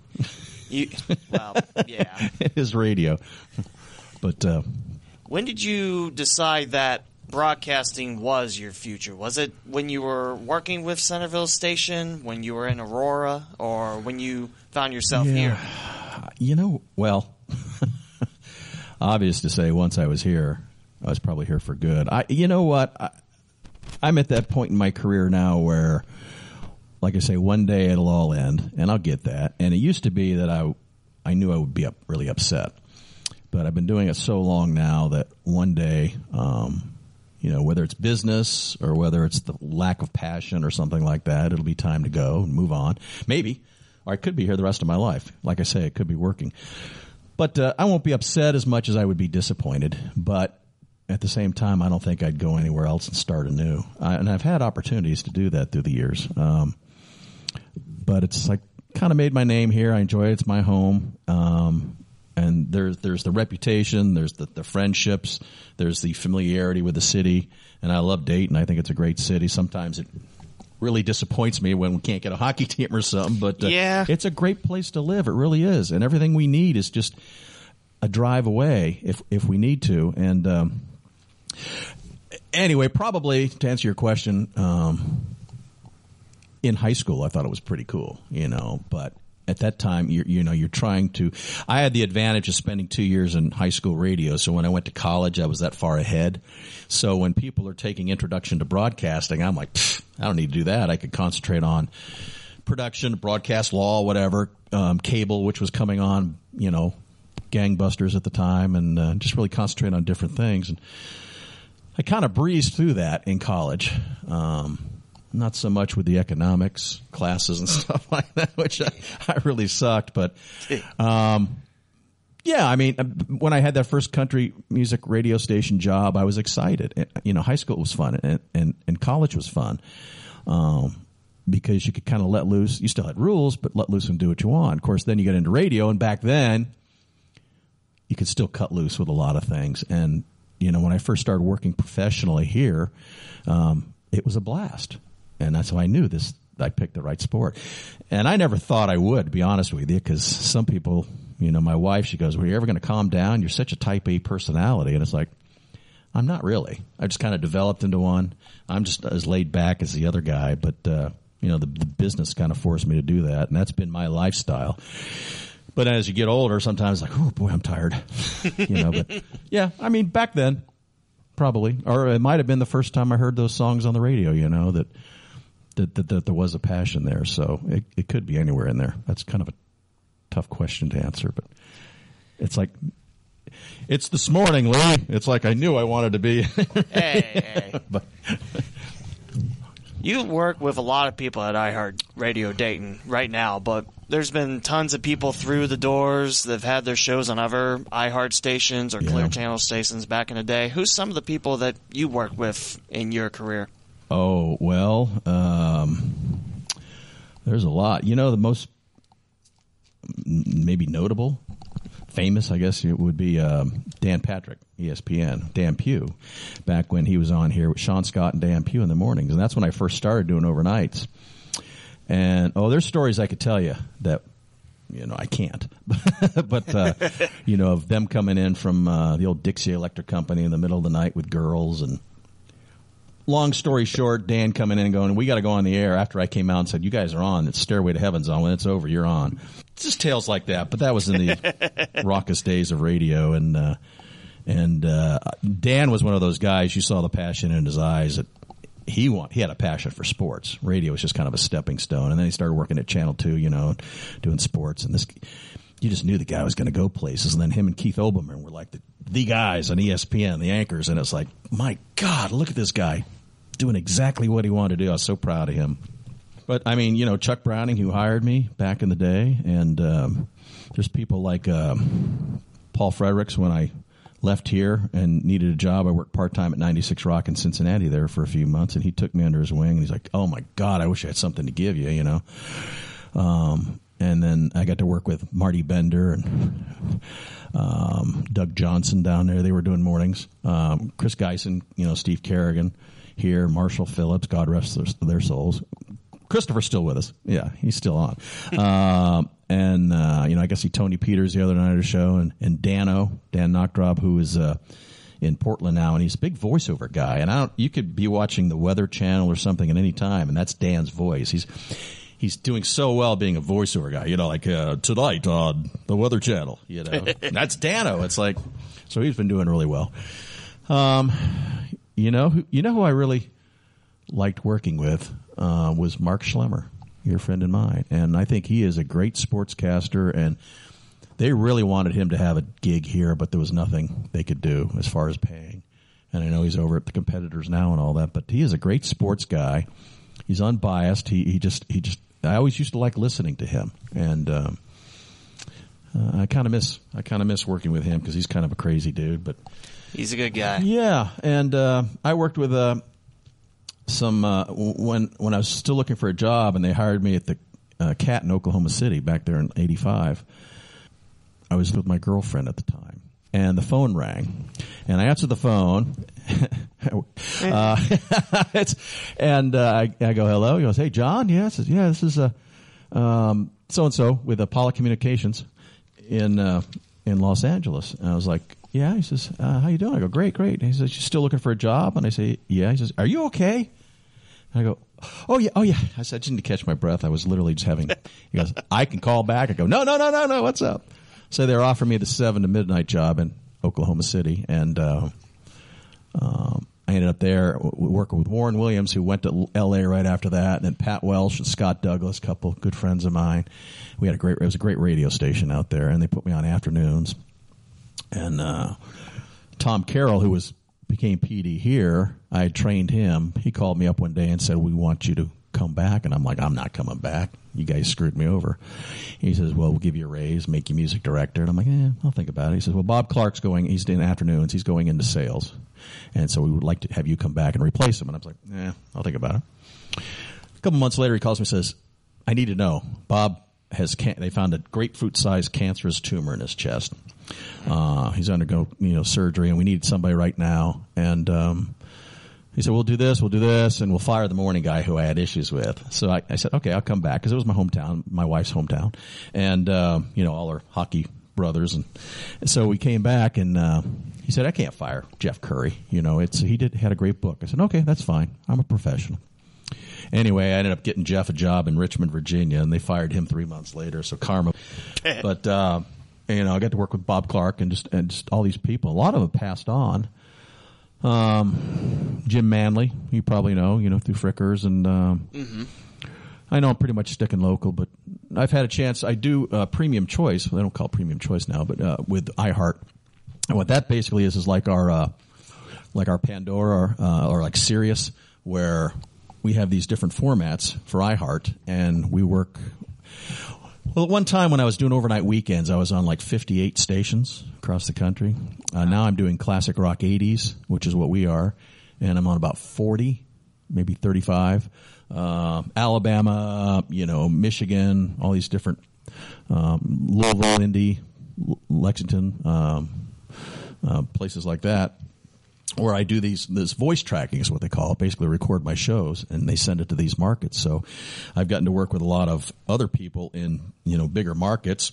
You, well, yeah. it is radio but uh, When did you decide that broadcasting was your future? Was it when you were working with Centerville Station, when you were in Aurora, or when you found yourself Yeah. here? You know, well, obvious to say. Once I was here, I was probably here for good. I, you know what? I, I'm at that point in my career now where, like I say, one day it'll all end, and I'll get that. And it used to be that I, I knew I would be up, really upset, but I've been doing it so long now that one day, um, you know, whether it's business or whether it's the lack of passion or something like that, it'll be time to go and move on. Maybe, or I could be here the rest of my life. Like I say, it could be working. but uh, I won't be upset as much as I would be disappointed. But at the same time, I don't think I'd go anywhere else and start anew. I, and I've had opportunities to do that through the years. Um, but it's like kind of made my name here. I enjoy it. It's my home. Um, and there's there's the reputation, there's the, the friendships, there's the familiarity with the city, and I love Dayton. I think it's a great city. Sometimes it really disappoints me when we can't get a hockey team or something, but uh, Yeah. it's a great place to live. It really is, and everything we need is just a drive away if if we need to. And um, anyway, probably to answer your question, um, in high school, I thought it was pretty cool, you know, but at that time, you're, you know, you're trying to, I had the advantage of spending two years in high school radio. So when I went to college, I was that far ahead. So when people are taking introduction to broadcasting, I'm like, I don't need to do that. I could concentrate on production, broadcast law, whatever, um, cable, which was coming on, you know, gangbusters at the time and uh, just really concentrate on different things. And I kind of breezed through that in college. Um, not so much with the economics classes and stuff like that, which I, I really sucked. But um, yeah, I mean, when I had that first country music radio station job, I was excited. You know, high school was fun, and and, and college was fun. Um, because you could kind of let loose. You still had rules, but let loose and do what you want. Of course, then you get into radio, and back then, you could still cut loose with a lot of things. And you know, when I first started working professionally here, um, it was a blast, and that's how I knew this. I picked the right sport, and I never thought I would. To be honest with you, because some people, you know, my wife, she goes, "Were you ever going to calm down? You're such a Type A personality," and it's like. I'm not really. I just kind of developed into one. I'm just as laid back as the other guy, but uh, you know, the, the business kind of forced me to do that, and that's been my lifestyle. But as you get older, sometimes like, oh boy, I'm tired. you know, but yeah, I mean, back then, probably, or it might have been the first time I heard those songs on the radio. You know that that that, that there was a passion there, so it, it could be anywhere in there. That's kind of a tough question to answer, but it's like. It's this morning, Lee. It's like I knew I wanted to be. Hey, hey. but You work with a lot of people at iHeart Radio Dayton right now, but there's been tons of people through the doors that have had their shows on other iHeart stations or Clear Yeah. Channel stations back in the day. Who's some of the people that you work with in your career? Oh well, um, there's a lot. You know, the most maybe notable, famous, I guess it would be um, Dan Patrick, ESPN, Dan Pugh, back when he was on here with Sean Scott and Dan Pugh in the mornings, and that's when I first started doing overnights. And oh, there's stories I could tell you that you know I can't, but uh, you know of them coming in from uh, the old Dixie Electric Company in the middle of the night with girls and long story short, Dan coming in and going, we got to go on the air after I came out and said, you guys are on. It's Stairway to Heaven's on. When it's over, you're on. It's just tales like that. But that was in the raucous days of radio. And, uh, and, uh, Dan was one of those guys, you saw the passion in his eyes that he want, he had a passion for sports. Radio was just kind of a stepping stone. And then he started working at Channel 2, you know, doing sports. And this, you just knew the guy was going to go places. And then him and Keith Olbermann were like the, the guys on ESPN, the anchors. And it's like, my God, look at this guy doing exactly what he wanted to do. I was so proud of him. But I mean, you know, Chuck Browning, who hired me back in the day, and um, there's people like um, Paul Fredericks when I left here and needed a job. I worked part time at 96 Rock in Cincinnati there for a few months, and he took me under his wing. And he's like, "Oh my God, I wish I had something to give you," you know. Um, and then I got to work with Marty Bender and um, Doug Johnson down there. They were doing mornings. Um, Chris Geisen, you know, Steve Kerrigan here, Marshall Phillips, God rest their, their souls. Christopher's still with us. Yeah, he's still on. um, and, uh, you know, I guess he Tony Peters the other night at a show and, and Dano, Dan Knockdrop, who is, uh, in Portland now, and he's a big voiceover guy. And I don't, you could be watching the Weather Channel or something at any time, and that's Dan's voice. He's, he's doing so well being a voiceover guy. You know, like uh, tonight on the Weather Channel. You know, that's Dano. It's like, so he's been doing really well. Um, you know, who, you know who I really liked working with uh, was Mark Schlemmer, your friend and mine, and I think he is a great sportscaster. And they really wanted him to have a gig here, but there was nothing they could do as far as paying. And I know he's over at the competitors now and all that, but he is a great sports guy. He's unbiased. He he just he just I always used to like listening to him, and um, uh, I kind of miss I kind of miss working with him because he's kind of a crazy dude. But He's a good guy. yeah, and uh, I worked with uh, some uh, when when I was still looking for a job, and they hired me at the uh, Cat in Oklahoma City back there in '85. I was with my girlfriend at the time, and the phone rang, and I answered the phone. uh, it's, and uh, I, I go, "Hello." He goes, "Hey, John." Yeah, says, "Yeah, this is a so and so with Apollo Communications in uh, in Los Angeles." And I was like, "Yeah." He says, uh, "How you doing?" I go, "Great, great." And he says, "You still looking for a job?" And I say, "Yeah." He says, "Are you okay?" And I go, "Oh yeah, oh yeah." I said, "I just need to catch my breath." I was literally just having. He goes, "I can call back." I go, "No, no, no, no, no. What's up?" So they're offering me the seven to midnight job in Oklahoma City, and uh, um, I ended up there working with Warren Williams, who went to L.A. right after that, and then Pat Welsh and Scott Douglas, a couple good friends of mine. We had a great. It was a great radio station out there, and they put me on afternoons. And uh, Tom Carroll, who was became PD here, I trained him. He called me up one day and said, "We want you to come back," and I'm like, "I'm not coming back. You guys screwed me over." He says, "Well, we'll give you a raise, make you music director," and I'm like, "Eh, I'll think about it." He says, "Well, Bob Clark's going. He's in afternoons. He's going into sales, and so we would like to have you come back and replace him." And I was like, "Yeah, I'll think about it." A couple months later, he calls me and says, I need to know. Bob has can- they found a grapefruit-sized cancerous tumor in his chest. Uh, he's undergo you know surgery, and we need somebody right now. And um, he said, "We'll do this, we'll do this, and we'll fire the morning guy who I had issues with." So I, I said, "Okay, I'll come back," because it was my hometown, my wife's hometown, and um, you know all our hockey brothers, and, and so we came back, and uh, he said, "I can't fire Jeff Curry. You know, it's he did had a great book." I said, "Okay, that's fine. I'm a professional." Anyway, I ended up getting Jeff a job in Richmond, Virginia, and they fired him three months later. So karma. but uh, you know, I got to work with Bob Clark and just and just all these people. A lot of them passed on. Um, Jim Manley, you probably know, you know, through Frickers, and um, I know I'm pretty much sticking local, but I've had a chance. I do uh, premium choice. Well, they don't call it premium choice now, but uh, with iHeart, and what that basically is is like our uh, like our Pandora or, uh, or like Sirius, where we have these different formats for iHeart, and we work. Well, at one time when I was doing overnight weekends, I was on like 58 stations across the country. Uh, now I'm doing classic rock 80s, which is what we are, and I'm on about 40, maybe 35. Uh, Alabama, you know, Michigan, all these different um, Louisville, Indy, Lexington, um, uh, places like that where I do these this voice tracking is what they call it. Basically, record my shows and they send it to these markets. So I've gotten to work with a lot of other people in you know bigger markets,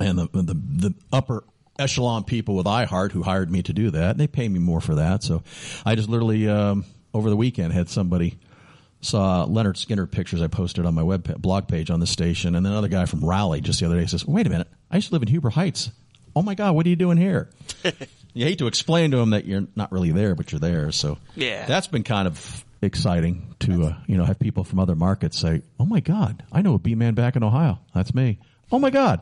and the the, the upper echelon people with iHeart who hired me to do that. They pay me more for that. So I just literally um, over the weekend had somebody saw Lynyrd Skynyrd pictures I posted on my web blog page on the station, and then another guy from Raleigh just the other day says, "Wait a minute, I used to live in Huber Heights. Oh my God, what are you doing here?" you hate to explain to them that you're not really there, but you're there. So Yeah. that's been kind of exciting to uh, you know have people from other markets say, "Oh my God, I know a B man back in Ohio. That's me." Oh my God.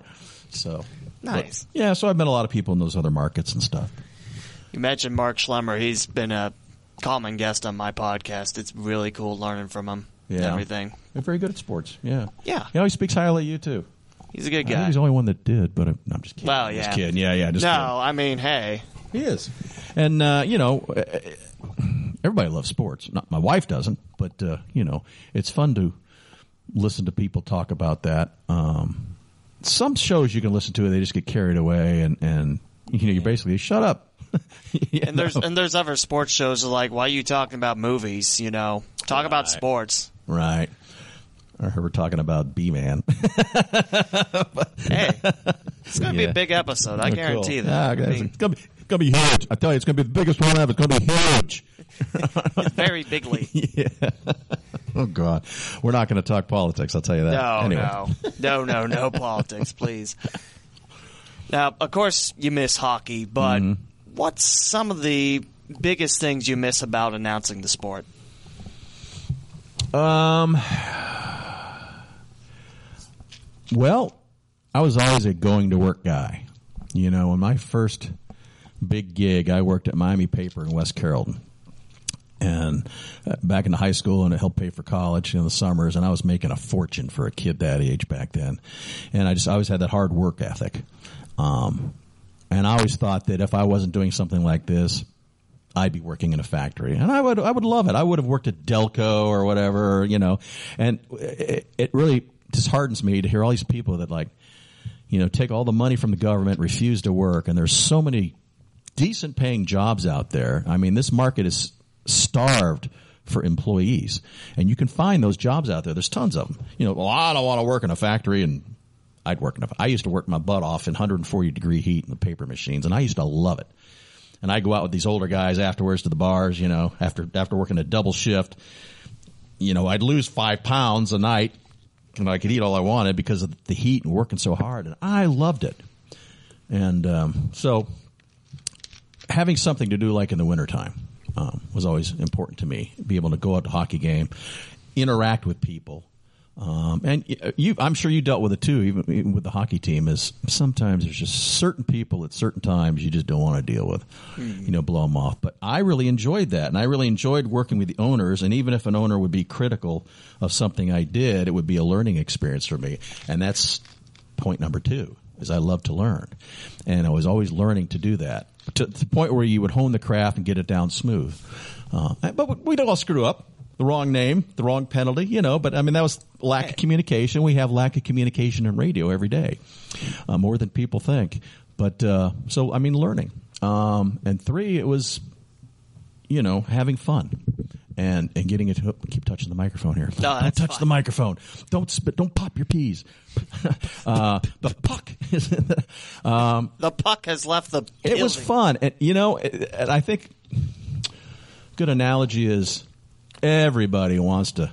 So Nice. but, yeah, so I've met a lot of people in those other markets and stuff. You mentioned Mark Schlemmer. He's been a common guest on my podcast. It's really cool learning from him. and Yeah. Everything. They're very good at sports. Yeah. Yeah. He always speaks highly of you too. He's a good guy. he's the only one that did, but I'm, no, I'm just kidding. Well, yeah. Just kidding. Yeah, yeah. Just no, kidding. I mean, hey. He is. And, uh, you know, uh, everybody loves sports. Not my wife doesn't, but, uh, you know, it's fun to listen to people talk about that. Um, some shows you can listen to, they just get carried away and, and you know, you're basically, shut up. You And there's know? and there's other sports shows like, why are you talking about movies? You know, talk about sports. right. I heard we're talking about B-Man. Hey, it's gonna be a big episode. I Oh, guarantee cool. that. Ah, I mean, it's gonna be it's gonna be huge. I tell you, it's gonna be the biggest one ever. It's gonna be huge. very bigly. yeah. Oh God, we're not going to talk politics. I'll tell you that. No, anyway. no, no, no, no politics, please. Now, of course, you miss hockey, but Mm-hmm. what's some of the biggest things you miss about announcing the sport? Um. Well, I was always a going to work guy. You know, when my first big gig, I worked at Miami Paper in West Carrollton, and uh, back into high school, and it helped pay for college in the summers. And I was making a fortune for a kid that age back then, and I just always had that hard work ethic. Um, and I always thought that if I wasn't doing something like this, I'd be working in a factory, and I would I would love it. I would have worked at Delco or whatever, you know. And it, it really disheartens me to hear all these people that like, you know, take all the money from the government, refuse to work, and there's so many decent paying jobs out there. I mean, this market is starved for employees, and you can find those jobs out there. There's tons of them. You know, well, I don't want to work in a factory and I'd work in a, I used to work my butt off in 140 degree heat in the paper machines, and I used to love it. And I go out with these older guys afterwards to the bars, you know, after after working a double shift. You know, I'd lose five pounds a night, and I could eat all I wanted because of the heat and working so hard, and I loved it. And um, so, having something to do like in the wintertime um, was always important to me. Be able to go out to hockey game, interact with people, um, and you, I'm sure you dealt with it too, even, even, with the hockey team. Is sometimes there's just certain people at certain times you just don't want to deal with, mm. you know, blow them off. But I really enjoyed that, and I really enjoyed working with the owners. And even if an owner would be critical of something I did, it would be a learning experience for me. And that's point number two: is I love to learn, and I was always learning to do that to, the point where you would hone the craft and get it down smooth. Uh, but we don't all screw up the wrong name, the wrong penalty, you know, but I mean, that was lack of communication. We have lack of communication in radio every day, uh, more than people think. But, uh, so, I mean, learning. Um, and three, it was, you know, having fun and, and getting it to keep touching the microphone here. No, don't touch fine. the microphone. Don't spit, don't pop your peas. uh, the puck. um, the puck has left the. Building. It was fun. And, you know, and I think good analogy is everybody wants to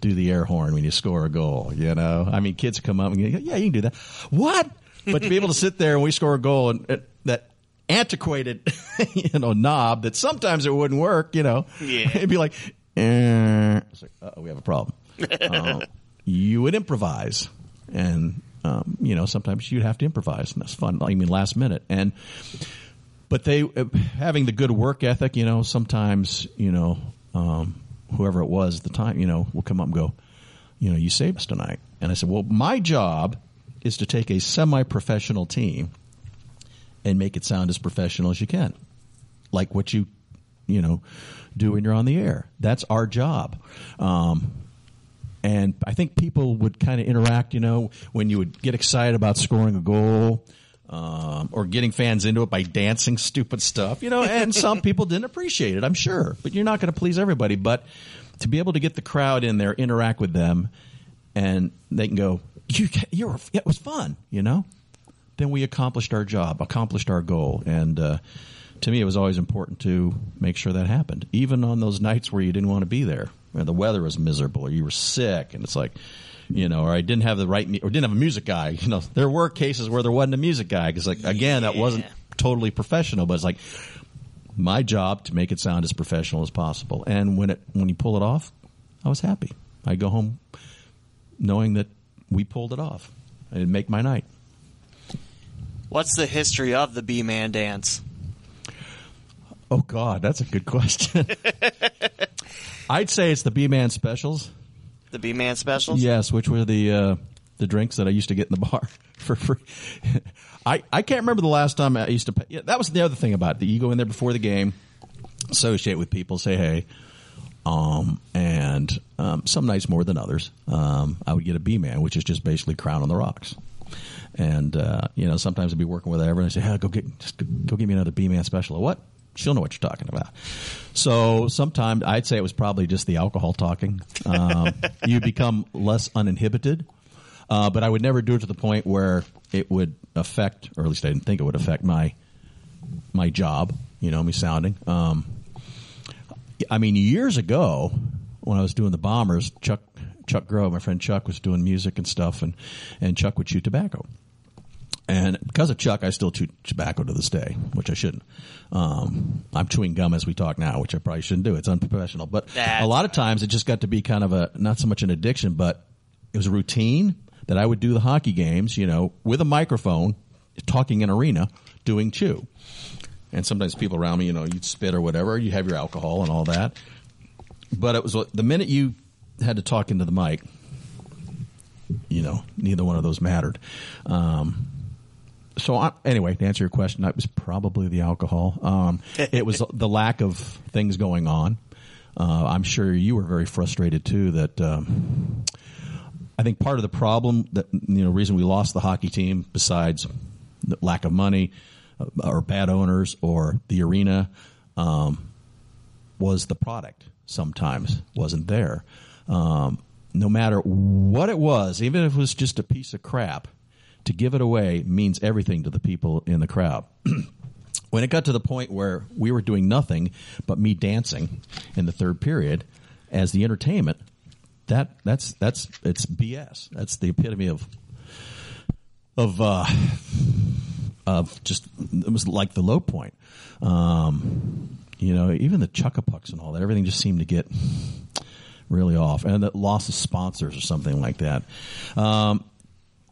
do the air horn when you score a goal. You know, I mean, kids come up and go, yeah, you can do that. What? But to be able to sit there and we score a goal and, antiquated, you know, knob that sometimes it wouldn't work. You know, yeah. it'd be like, eh. like we have a problem. uh, you would improvise, and um, you know, sometimes you'd have to improvise, and that's fun. I mean, last minute and. But they uh, having the good work ethic, you know, sometimes you know um, whoever it was at the time, you know, will come up and go, you know, you saved us tonight. And I said, well, my job is to take a semi-professional team and make it sound as professional as you can, like what you, you know, do when you're on the air. That's our job. Um, and I think people would kind of interact, you know, when you would get excited about scoring a goal um, or getting fans into it by dancing stupid stuff, you know, and some people didn't appreciate it, I'm sure, but you're not going to please everybody. But to be able to get the crowd in there, interact with them, and they can go, you, you're, it was fun, you know, then we accomplished our job, accomplished our goal. And, uh, to me, it was always important to make sure that happened, even on those nights where you didn't want to be there, where the weather was miserable, or you were sick, and it's like, you know, or I didn't have the right, or didn't have a music guy. You know, there were cases where there wasn't a music guy because, like, again, that wasn't totally professional, but it's like my job to make it sound as professional as possible. And when it when you pull it off, I was happy. I go home knowing that we pulled it off. It'd make my night. What's the history of the B Man dance? Oh God, that's a good question. I'd say it's the B Man specials. The B Man specials? Yes, which were the uh, the drinks that I used to get in the bar for free. I, I can't remember the last time I used to pay. Yeah, that was the other thing about it. You go in there before the game, associate with people, say hey. Um, and um, some nights more than others. Um, I would get a B man, which is just basically Crown on the Rocks. And uh, you know, sometimes I'd be working with everyone and I say, "Hey, go get just go get me another B man special." Or what? she'll know what you're talking about. So sometimes I'd say it was probably just the alcohol talking. Um, you become less uninhibited, uh, but I would never do it to the point where it would affect, or at least I didn't think it would affect my my job. You know, me sounding. Um, I mean, years ago when I was doing the bombers, Chuck Chuck Grove, my friend Chuck, was doing music and stuff, and and Chuck would chew tobacco. And because of Chuck, I still chew tobacco to this day, which I shouldn't. Um, I'm chewing gum as we talk now, which I probably shouldn't do. It's unprofessional. But That's a lot of times it just got to be kind of a, not so much an addiction, but it was a routine that I would do the hockey games, you know, with a microphone, talking in arena, doing chew. and sometimes people around me, you know, you'd spit or whatever. You have your alcohol and all that. But it was the minute you had to talk into the mic, you know, neither one of those mattered. Um, so I, anyway, to answer your question, it was probably the alcohol. Um, it was the lack of things going on. Uh, I'm sure you were very frustrated too. That um, I think part of the problem that you know reason we lost the hockey team, besides the lack of money uh, or bad owners or the arena, um, was the product. Sometimes wasn't there. Um, no matter what it was, even if it was just a piece of crap, to give it away means everything to the people in the crowd. when it got to the point where we were doing nothing but me dancing in the third period as the entertainment, that that's that's it's BS. That's the epitome of of uh, of just it was like the low point. Um, you know, even the chuckapucks and all that, everything just seemed to get really off, and the loss of sponsors or something like that. Um,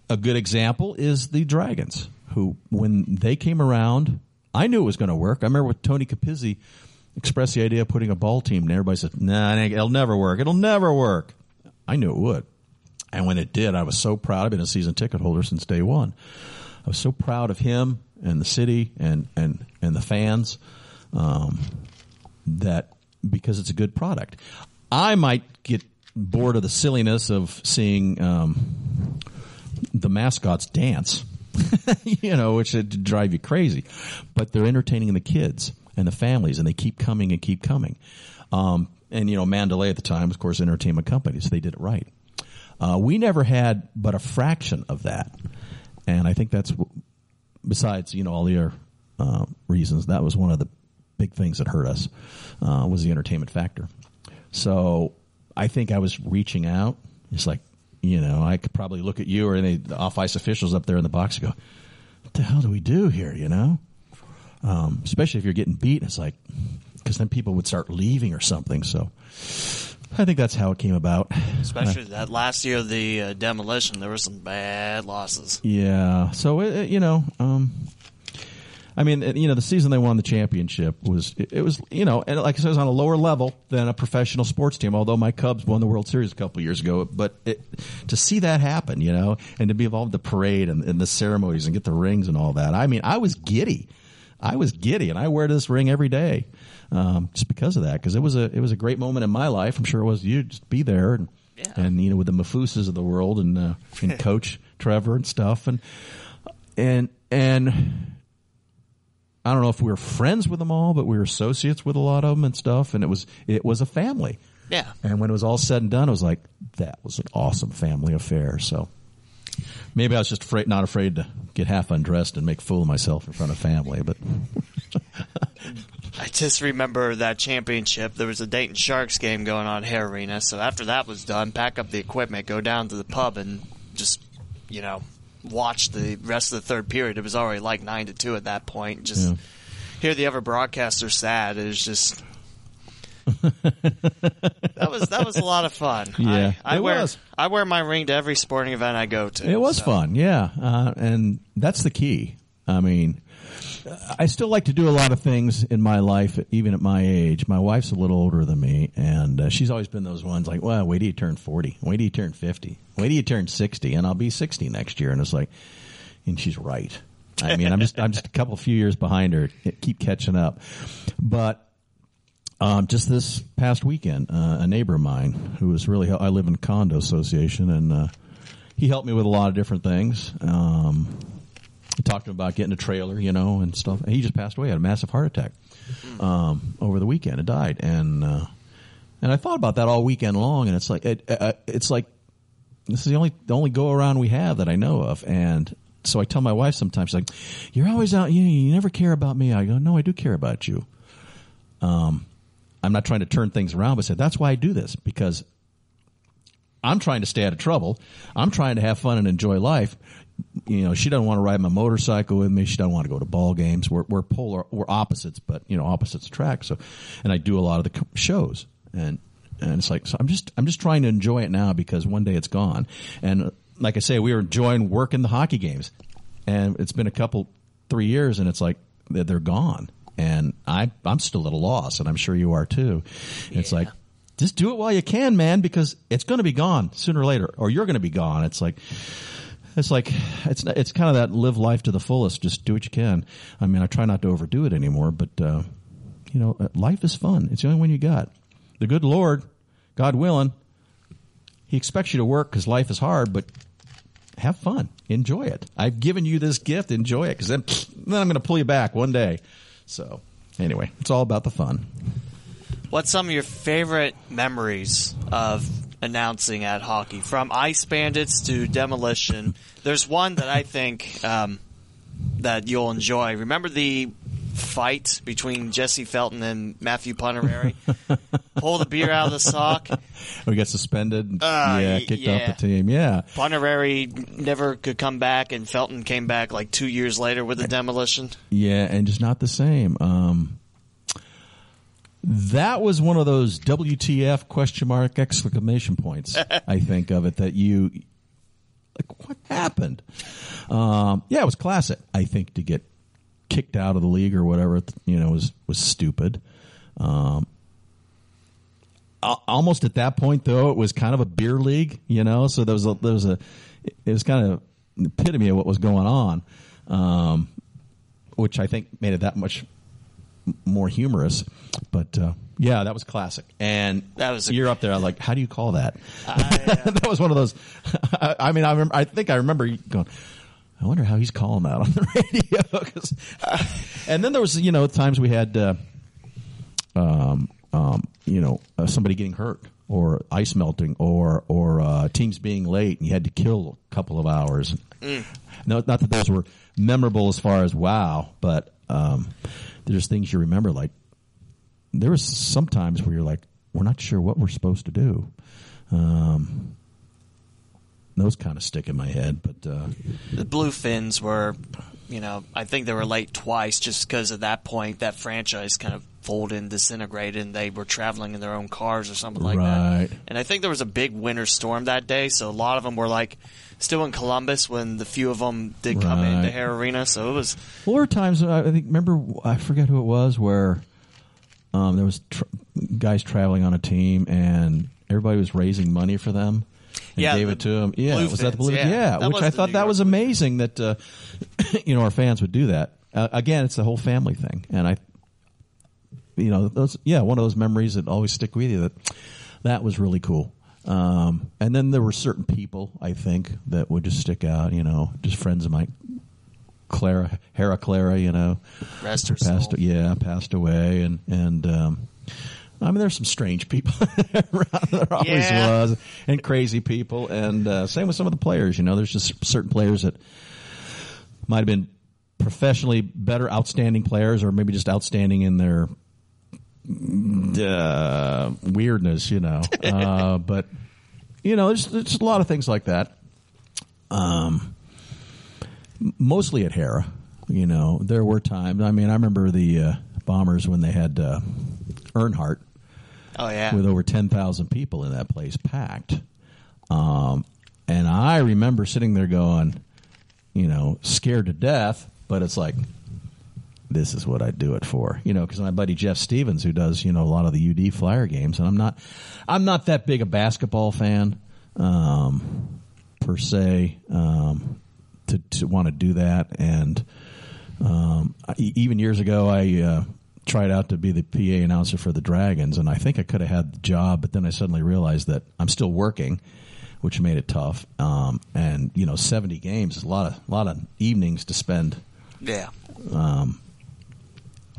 a good example is the Dragons, who when they came around, I knew it was going to work. I remember with Tony Capizzi expressed the idea of putting a ball team, and everybody said, "Nah, it'll never work. It'll never work." I knew it would, and when it did, I was so proud. I've been a season ticket holder since day one. I was so proud of him and the city and and and the fans um, that because it's a good product. I might get bored of the silliness of seeing um, the mascots dance, you know, which would drive you crazy. But they're entertaining the kids and the families, and they keep coming and keep coming. Um, and you know, Mandalay at the time, of course, entertainment companies, so they did it right. Uh, we never had but a fraction of that, and I think that's besides you know all the other uh, reasons. That was one of the big things that hurt us uh, was the entertainment factor. So I think I was reaching out. It's like you know, I could probably look at you or any off ice officials up there in the box and go, "What the hell do we do here?" You know, um, especially if you're getting beat. It's like because then people would start leaving or something. So I think that's how it came about. Especially that last year of the uh, demolition, there were some bad losses. Yeah. So it, it, you know, um, I mean, you know, the season they won the championship was it, was you know, and like I said, it was on a lower level than a professional sports team. Although my Cubs won the World Series a couple years ago, but it, to see that happen, you know, and to be involved in the parade and, and the ceremonies and get the rings and all that, I mean, I was giddy. I was giddy, and I wear this ring every day um, just because of that. Because it was a it was a great moment in my life. I'm sure it was you. Just be there and yeah. and you know with the Mafusas of the world and uh, and Coach Trevor and stuff and and and I don't know if we were friends with them all, but we were associates with a lot of them and stuff. And it was it was a family. Yeah. And when it was all said and done, it was like that was an awesome family affair. So maybe I was just afraid, not afraid to get half undressed and make fool of myself in front of family. But I just remember that championship. There was a Dayton Sharks game going on at Hara Arena. So after that was done, pack up the equipment, go down to the pub, and just you know watch the rest of the third period. It was already like nine to two at that point. Just yeah. hear the other broadcaster sad. It was just that was that was a lot of fun. Yeah, I, I wear was. I wear my ring to every sporting event I go to. It was so. fun, yeah, uh, and that's the key. I mean, I still like to do a lot of things in my life, even at my age. My wife's a little older than me, and uh, she's always been those ones like, "Well, wait till you turn forty. Wait till you turn fifty. Wait till you turn sixty, and I'll be sixty next year." And it's like, and she's right. I mean, I'm just I'm just a couple few years behind her. Keep catching up, but. Um, just this past weekend, uh, a neighbor of mine who was really I live in condo association, and uh, he helped me with a lot of different things. Um, talked to him about getting a trailer, you know, and stuff. And he just passed away. Had a massive heart attack um, over the weekend. and died, and uh, and I thought about that all weekend long. And it's like it, uh, it's like this is the only the only go around we have that I know of. And so I tell my wife sometimes, like, "You're always out. You you never care about me." I go, "No, I do care about you." Um, I'm not trying to turn things around, but said that's why I do this because I'm trying to stay out of trouble. I'm trying to have fun and enjoy life you know, she doesn't want to ride my motorcycle with me. She doesn't want to go to ball games. We're, we're polar, we're opposites, but you know, opposites attract. So, and I do a lot of the shows and, and it's like, so I'm just, I'm just trying to enjoy it now because one day it's gone. And uh, like I say, we were enjoying working the hockey games and it's been a couple, three years and it's like they're gone. and I I'm still at a loss, and I'm sure you are too. It's like just do it while you can, man, because it's going to be gone sooner or later, or you're going to be gone. It's like it's like it's it's kind of that live life to the fullest. Just do what you can. I mean, I try not to overdo it anymore, but uh, you know, uh, life is fun. It's the only one you got. The good Lord, God willing, He expects you to work because life is hard, but have fun, enjoy it. I've given you this gift, enjoy it, because then, then I'm going to pull you back one day. So anyway, it's all about the fun. What's some of your favorite memories of announcing at hockey? From Ice Bandits to Demolition. There's one that I think um, that you'll enjoy. Remember the fight between Jesse Felton and Matthew Punarari? Pull the beer out of the sock. We got suspended. Uh, yeah, kicked yeah. off the team. Yeah. Punarari never could come back, and Felton came back like two years later with the Demolition. Yeah, and just not the same. Um, that was one of those WTF question mark exclamation points. I think of it that you like what happened. Um, yeah, it was classic. I think to get kicked out of the league or whatever, you know, was was stupid. Um, almost at that point though, it was kind of a beer league, you know. So there was a there was a it was kind of epitome of what was going on, um, which I think made it that much more humorous. But uh, yeah, that was classic. And That was a- you're up there. I'm like, how do you call that? I, uh, that was one of those. I, I mean, I remember, I think I remember you going. I wonder how he's calling that on the radio. 'Cause- and then there was, you know, times we had, uh, um, um, you know, uh, somebody getting hurt or ice melting or or uh, teams being late and you had to kill a couple of hours. No, not that those were memorable as far as wow, but um, there's things you remember. Like there was some times where you're like, we're not sure what we're supposed to do. Um, those kind of stick in my head, but uh, the Blue Fins were, you know, I think they were late twice just because at that point that franchise kind of folded and disintegrated and they were traveling in their own cars or something like Right. that. And I think there was a big winter storm that day, so a lot of them were like still in Columbus when the few of them did come into Hara Arena. So it was, Well, there were times I think remember I forget who it was where um, there was tr- guys traveling on a team and everybody was raising money for them. And Yeah, gave it to them. Yeah, was that the blue? yeah. Yeah, That which I thought that was amazing that uh, you know our fans would do that. Uh, again, it's the whole family thing, and I, you know, those yeah, one of those memories that always stick with you. That that was really cool. Um, and then there were certain people I think that would just stick out. You know, just friends of mine. Clara, Hera Clara, you know, Rest her passed, soul. yeah, passed away, and and um, I mean, there's some strange people. There always Yeah. was, and crazy people, and uh, same with some of the players. You know, there's just certain players that might have been professionally better, outstanding players, or maybe just outstanding in their uh, weirdness. You know, uh, but you know, there's, there's a lot of things like that. Um, mostly at Hara. You know, there were times. I mean, I remember the uh, Bombers when they had uh, Earnhardt oh yeah. with over ten thousand people in that place packed. Um, and I remember sitting there going, you know, scared to death, but it's like. This is what I do it for, you know, because my buddy Jeff Stevens, who does, you know, a lot of the UD Flyer games, and I'm not, I'm not that big a basketball fan, um, per se, um, to, to want to do that. And um, even years ago, I uh, tried out to be the PA announcer for the Dragons, and I think I could have had the job, but then I suddenly realized that I'm still working, which made it tough. Um, and you know, 70 games is a lot of a lot of evenings to spend, yeah.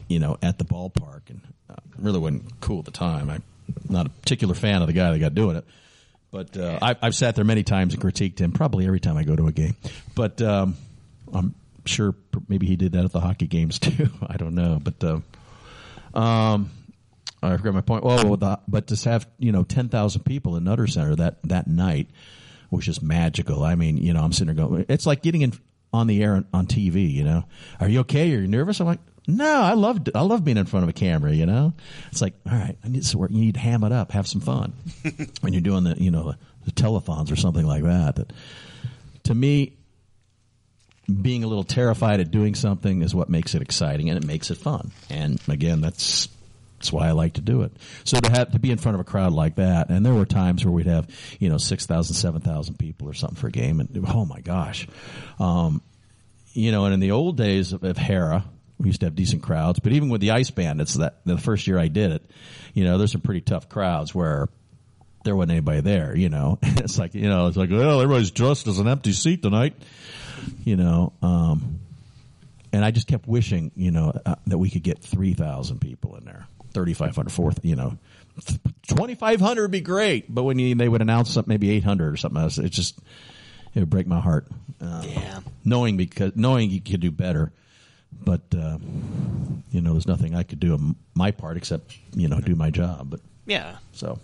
you know, at the ballpark, and uh, really wasn't cool at the time. I'm not a particular fan of the guy that got doing it. But uh, I, I've sat there many times and critiqued him, probably every time I go to a game. But um, I'm sure maybe he did that at the hockey games too. I don't know, but uh, um, I forgot my point. Oh, the, but to have you know ten thousand people in Nutter Center that that night was just magical. I mean, you know, I'm sitting there going, it's like getting in on the air on, TV. You know, are you okay? Are you nervous? I'm like. No, I love I love being in front of a camera. You know, it's like all right. I need to work. You need to ham it up, have some fun when you're doing the you know the telethons or something like that. That to me, being a little terrified at doing something is what makes it exciting and it makes it fun. And again, that's that's why I like to do it. So to have to be in front of a crowd like that, and there were times where we'd have you know 6,000, 7,000 people or something for a game, and oh my gosh, um, you know. And in the old days of, of Hara, we used to have decent crowds, but even with the Ice Bandits, that the first year I did it, you know, there's some pretty tough crowds where there wasn't anybody there. You know, it's like you know, it's like well, everybody's dressed as an empty seat tonight. You know, um, and I just kept wishing, you know, uh, that we could get three thousand people in there. 3,500, fourth, you know, 2,500 would be great. But when you, they would announce something, maybe 800 or something else, it just, it would break my heart. Uh, Yeah. Knowing because, knowing you could do better. But, uh, you know, there's nothing I could do on my part except, you know, do my job. But Yeah. so,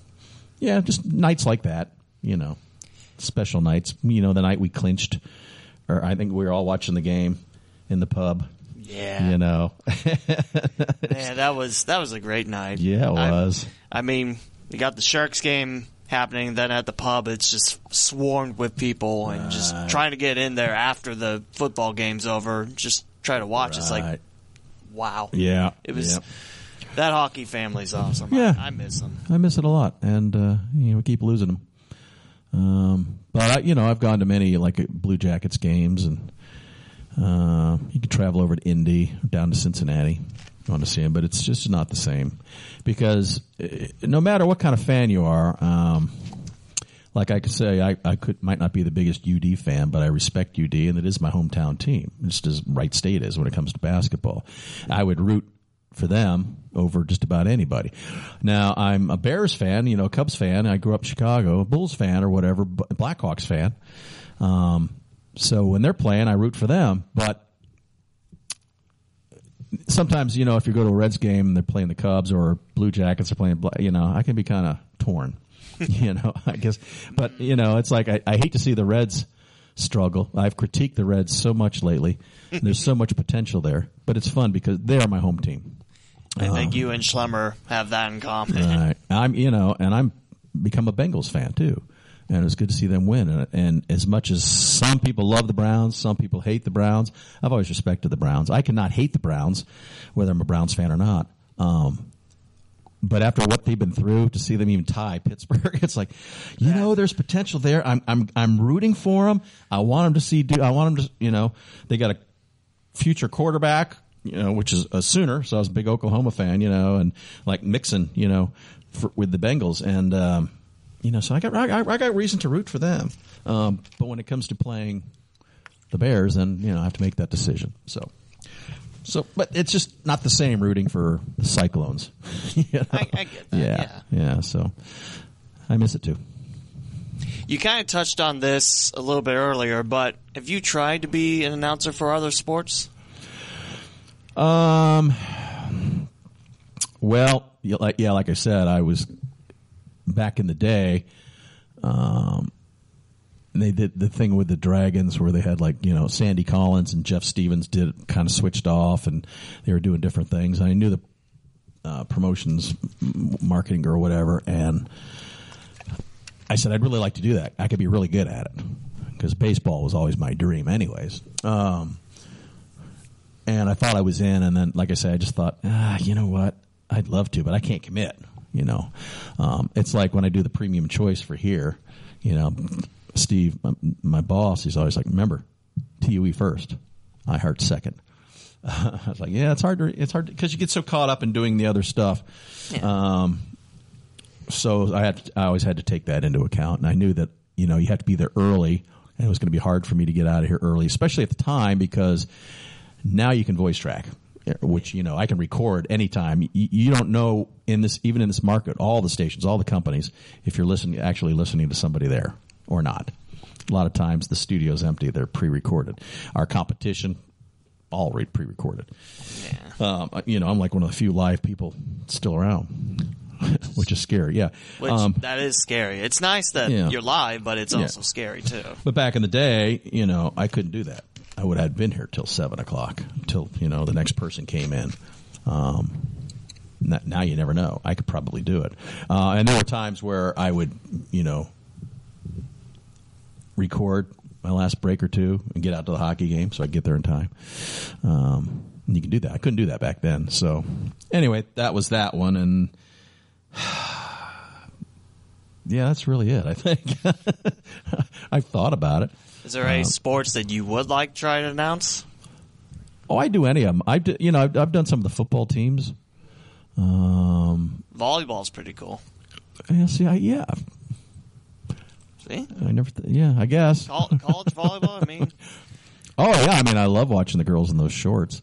yeah, just nights like that, you know, special nights. You know, the night we clinched, or I think we were all watching the game in the pub. Yeah. You know, Man, that was that was a great night. yeah, it was. I mean, you got the Sharks game happening, then at the pub it's just swarmed with people and just trying to get in there after the football game's over, just try to watch. It's like wow. yeah, It was yeah. That hockey family's awesome. Yeah. I, I miss them. I miss it a lot, and uh, you know we keep losing them. Um, but I, you know, I've gone to many like Blue Jackets games, and uh, you can travel over to Indy, down to Cincinnati, going to see them. But it's just not the same because uh, no matter what kind of fan you are. Um, like I could say, I, I could might not be the biggest UD fan, but I respect UD, and it is my hometown team, just as Wright State is when it comes to basketball. I would root for them over just about anybody. Now I'm a Bears fan, you know, Cubs fan. I grew up Chicago, Bulls fan or whatever, Blackhawks fan. Um, so when they're playing, I root for them. But sometimes, you know, if you go to a Reds game and they're playing the Cubs or Blue Jackets are playing, you know, I can be kind of torn. you know, I guess, but you know, it's like I, I hate to see the Reds struggle. I've critiqued the Reds so much lately. There's so much potential there, but it's fun because they are my home team. I think you and Schlemmer have that in common. Right. I'm, you know, and I'm become a Bengals fan too. And it was good to see them win. And, and as much as some people love the Browns, some people hate the Browns, I've always respected the Browns. I cannot hate the Browns, whether I'm a Browns fan or not. Um, but after what they've been through, to see them even tie Pittsburgh, it's like, you know, there's potential there. I'm, I'm, I'm rooting for them. I want them to see, do, I want them to, you know, they got a future quarterback, you know, which is a Sooner. So I was a big Oklahoma fan, you know, and like mixing, you know, for, with the Bengals, and um, you know, so I got I, I got reason to root for them. Um, but when it comes to playing the Bears, then you know I have to make that decision. So. So, but it's just not the same rooting for the Cyclones. you know? I, I get that. yeah, yeah. yeah. So, I miss it too. You kind of touched on this a little bit earlier, but have you tried to be an announcer for other sports? Um. Well, yeah, like I said, I was back in the day. Um, they did the thing with the Dragons where they had like you know Sandy Collins and Jeff Stevens did kind of switched off and they were doing different things. I knew the uh, promotions marketing girl, whatever, and I said I'd really like to do that. I could be really good at it because baseball was always my dream, anyways. Um, and I thought I was in, and then, like I said, I just thought, ah, you know what? I'd love to, but I can't commit. You know, um, it's like when I do the premium choice for here. You know, Steve, my, my boss, he's always like, remember, TUE first, I heart second. I was like, yeah, it's hard to, it's hard because you get so caught up in doing the other stuff. Um, so I had, I always had to take that into account, and I knew that you know you have to be there early, and it was going to be hard for me to get out of here early, especially at the time because now you can voice track, which you know I can record anytime. You, you don't know in this, even in this market, all the stations, all the companies, if you're listening, actually listening to somebody there or not. A lot of times the studio's empty; they're pre-recorded. Our competition, all re- pre-recorded. Um, you know, I'm like one of the few live people still around, which is scary. Yeah. Which Um, that is scary. It's nice that Yeah. you're live, but it's Yeah. also scary too. But back in the day, you know, I couldn't do that. I would have been here till seven o'clock till you know the next person came in. Um, now you never know. I could probably do it. Uh, and there were times where I would, you know, record my last break or two and get out to the hockey game so I get there in time. Um, you can do that. I couldn't do that back then. So anyway, that was that one, and yeah, that's really it. I think I've thought about it. Is there any sports that you would like to try to announce? Oh, I do any of them. I do, you know I've, I've done some of the football teams. Um, Volleyball's pretty cool. yeah, see, I, yeah, See, I never. Th- yeah, I guess. College volleyball. I mean, Oh yeah, I mean, I love watching the girls in those shorts.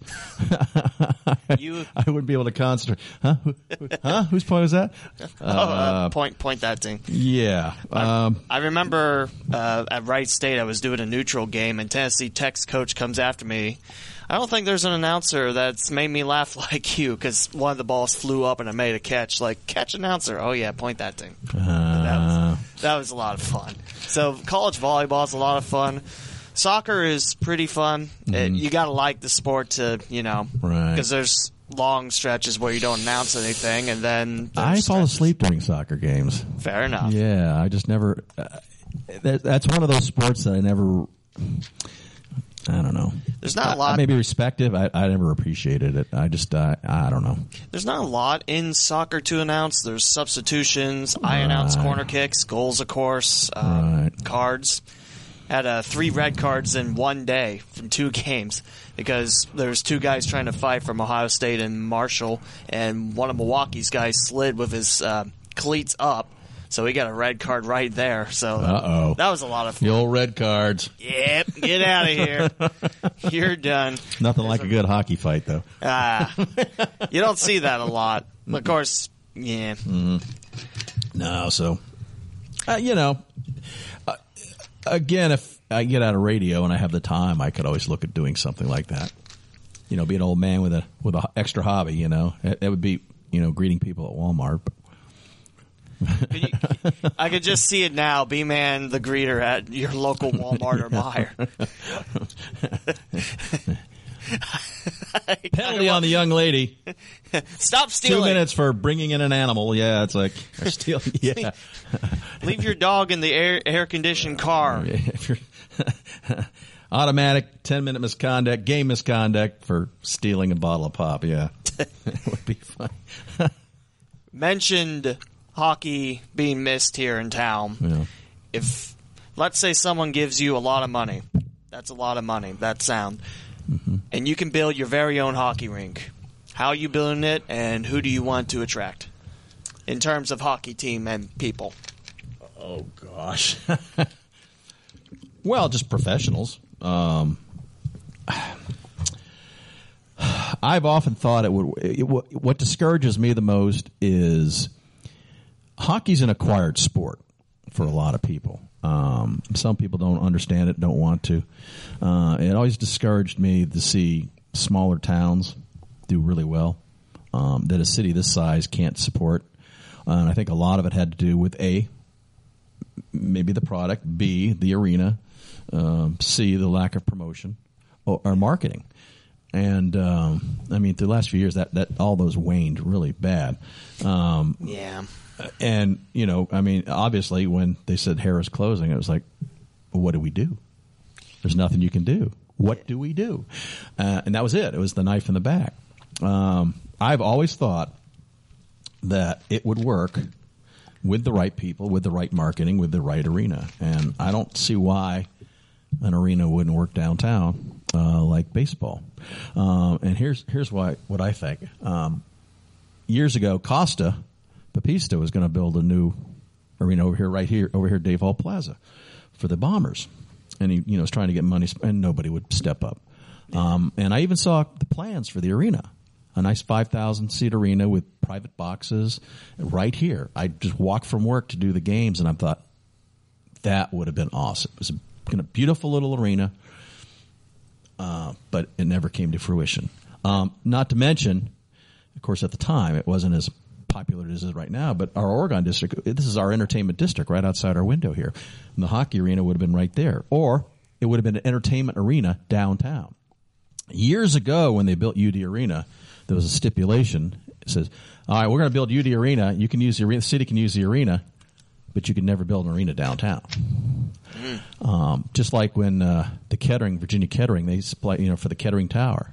you I wouldn't be able to concentrate. Huh? Huh? Whose point was that? uh, point point that thing. Yeah. Um, I remember uh, at Wright State, I was doing a neutral game, and Tennessee Tech's coach comes after me. I don't think there's an announcer that's made me laugh like you because one of the balls flew up and I made a catch. Like catch announcer, oh yeah, point that thing. that uh, was that was a lot of fun. So college volleyball is a lot of fun. Soccer is pretty fun. It, you got to like the sport to you know Right. because there's long stretches where you don't announce anything, and then I there's fall stretches- asleep during soccer games. Fair enough. Yeah, I just never. Uh, that, that's one of those sports that I never. I don't know. There's not a lot. Maybe may be respective. I, I never appreciated it. I just. Uh, I don't know. There's not a lot in soccer to announce. There's substitutions. I announce corner kicks, goals, of course, um, Right. cards. Had uh, three red cards in one day from two games because there's two guys trying to fight from Ohio State and Marshall, and one of Milwaukee's guys slid with his uh, cleats up, so he got a red card right there. So Uh-oh. that was a lot of fun. The old red cards. Yep, get out of here. You're done. Nothing like a good hockey fight, though. Ah, you don't see that a lot. Of course, yeah. No, so uh, you know, uh, again, if I get out of radio and I have the time, I could always look at doing something like that. You know, be an old man with a with a extra hobby. You know, that, that would be you know greeting people at Walmart. I could just see it now. B man, the greeter at your local Walmart or Meijer. Penalty on the young lady. Stop stealing. Two minutes for bringing in an animal. Yeah, it's like or stealing. Yeah, Leave your dog in the air air conditioned car. Automatic ten minute misconduct, game misconduct for stealing a bottle of pop. Yeah, it would be fun. Mentioned hockey being missed here in town. Yeah. If let's say someone gives you a lot of money, that's a lot of money. That sound, and you can build your very own hockey rink. How are you building it, and who do you want to attract in terms of hockey team and people? Oh gosh. well, just professionals. Um, I've often thought it would. It, what, what discourages me the most is hockey's an acquired sport for a lot of people. Um, some people don't understand it, don't want to. Uh, it always discouraged me to see smaller towns do really well um, that a city this size can't support. Uh, and I think a lot of it had to do with a maybe the product, B, the arena, um, C, the lack of promotion or, or marketing. And um, I mean, the last few years, that, that all those waned really bad. Um, Yeah. And you know, I mean, obviously, when they said Hara's closing, it was like, well, what do we do? There's nothing you can do. What do we do? Uh, and that was it. It was the knife in the back. Um, I've always thought that it would work with the right people, with the right marketing, with the right arena, and I don't see why an arena wouldn't work downtown uh, like baseball. Um, and here's here's why what I think. Um, years ago, Costa Papista was going to build a new arena over here, right here, over here, Dave Hall Plaza, for the Bombers, and he you know was trying to get money, and nobody would step up. Um, and I even saw the plans for the arena, a nice five thousand seat arena with private boxes, right here. I just walked from work to do the games, and I thought that would have been awesome. It was a, a beautiful little arena, uh, but it never came to fruition. Um, not to mention, of course, at the time it wasn't as popular it is right now. But our Oregon district, this is our entertainment district right outside our window here. And the hockey arena would have been right there, or it would have been an entertainment arena downtown. Years ago, when they built UD Arena, there was a stipulation. It says, "All right, we're going to build UD Arena. You can use the arena. The city can use the arena, but you can never build an arena downtown." Um, just like when uh, the Kettering, Virginia Kettering, they supply, you know, for the Kettering Tower.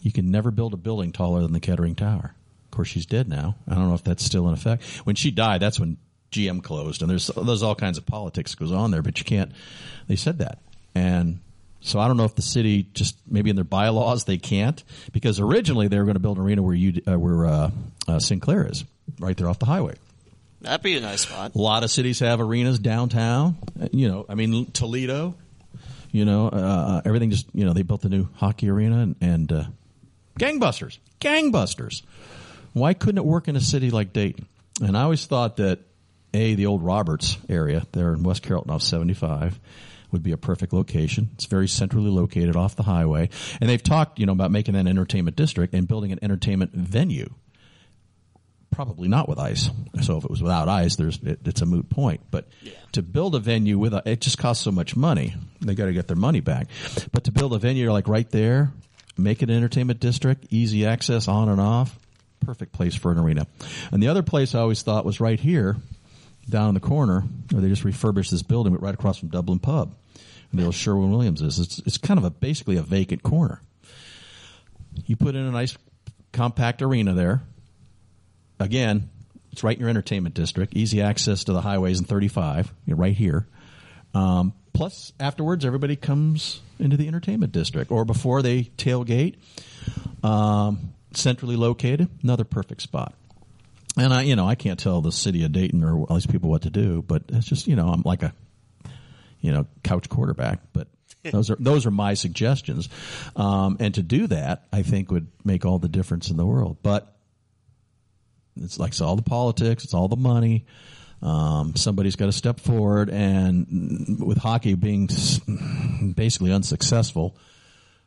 You can never build a building taller than the Kettering Tower. Of course, she's dead now. I don't know if that's still in effect. When she died, that's when GM closed, and there's there's all kinds of politics goes on there. But you can't. They said that, and so I don't know if the city just maybe in their bylaws they can't because originally they were going to build an arena where you uh, where uh, uh, Sinclair is, right there off the highway. That'd be a nice spot. A lot of cities have arenas downtown. Uh, You know, I mean Toledo. You know, uh, everything just you know they built the new hockey arena and, and uh, gangbusters, gangbusters. Why couldn't it work in a city like Dayton? And I always thought that a the old Roberts area there in West Carrollton off seventy five would be a perfect location. It's very centrally located off the highway, and they've talked you know about making that an entertainment district and building an entertainment venue probably not with ice. So if it was without ice, there's it, it's a moot point. But to build a venue with a, it just costs so much money. They got to get their money back. But to build a venue like right there, make it an entertainment district, easy access on and off, perfect place for an arena. And the other place I always thought was right here, down in the corner, where they just refurbished this building, but right across from Dublin Pub. And the old Sherwin Williams is. It's, it's kind of a basically a vacant corner. You put in a nice compact arena there, again, it's right in your entertainment district, easy access to the highways and 35, you're right here. Um, plus, afterwards, everybody comes into the entertainment district, or before they tailgate, um, centrally located, another perfect spot. And I, you know, I can't tell the city of Dayton or all these people what to do, but it's just, you know, I'm like a, you know, couch quarterback, but those are those are my suggestions. Um, and to do that, I think would make all the difference in the world. But it's like it's all the politics, it's all the money. Um, somebody's got to step forward, and with hockey being basically unsuccessful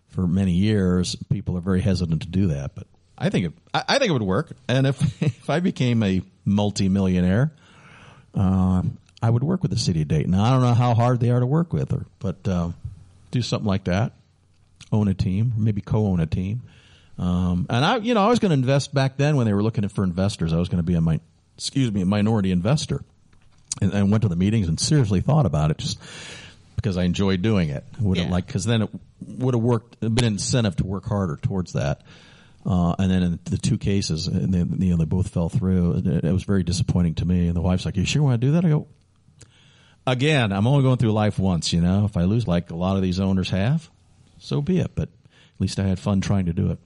for many years, people are very hesitant to do that. But I think it, I, I think it would work. And if if I became a multimillionaire, uh, I would work with the city of Dayton. I don't know how hard they are to work with, or but uh, do something like that. Own a team, maybe co-own a team. Um, and I, you know, I was going to invest back then when they were looking for investors. I was going to be a mi- excuse me, a minority investor, and, and went to the meetings and seriously thought about it just because I enjoyed doing it. Would Yeah. like because then it would have worked, been an incentive to work harder towards that. Uh, and then in the two cases, and they, you know, they both fell through. It, it was very disappointing to me. And the wife's like, "You sure want to do that?" I go, "Again, I'm only going through life once. You know, if I lose, like a lot of these owners have, so be it. But at least I had fun trying to do it."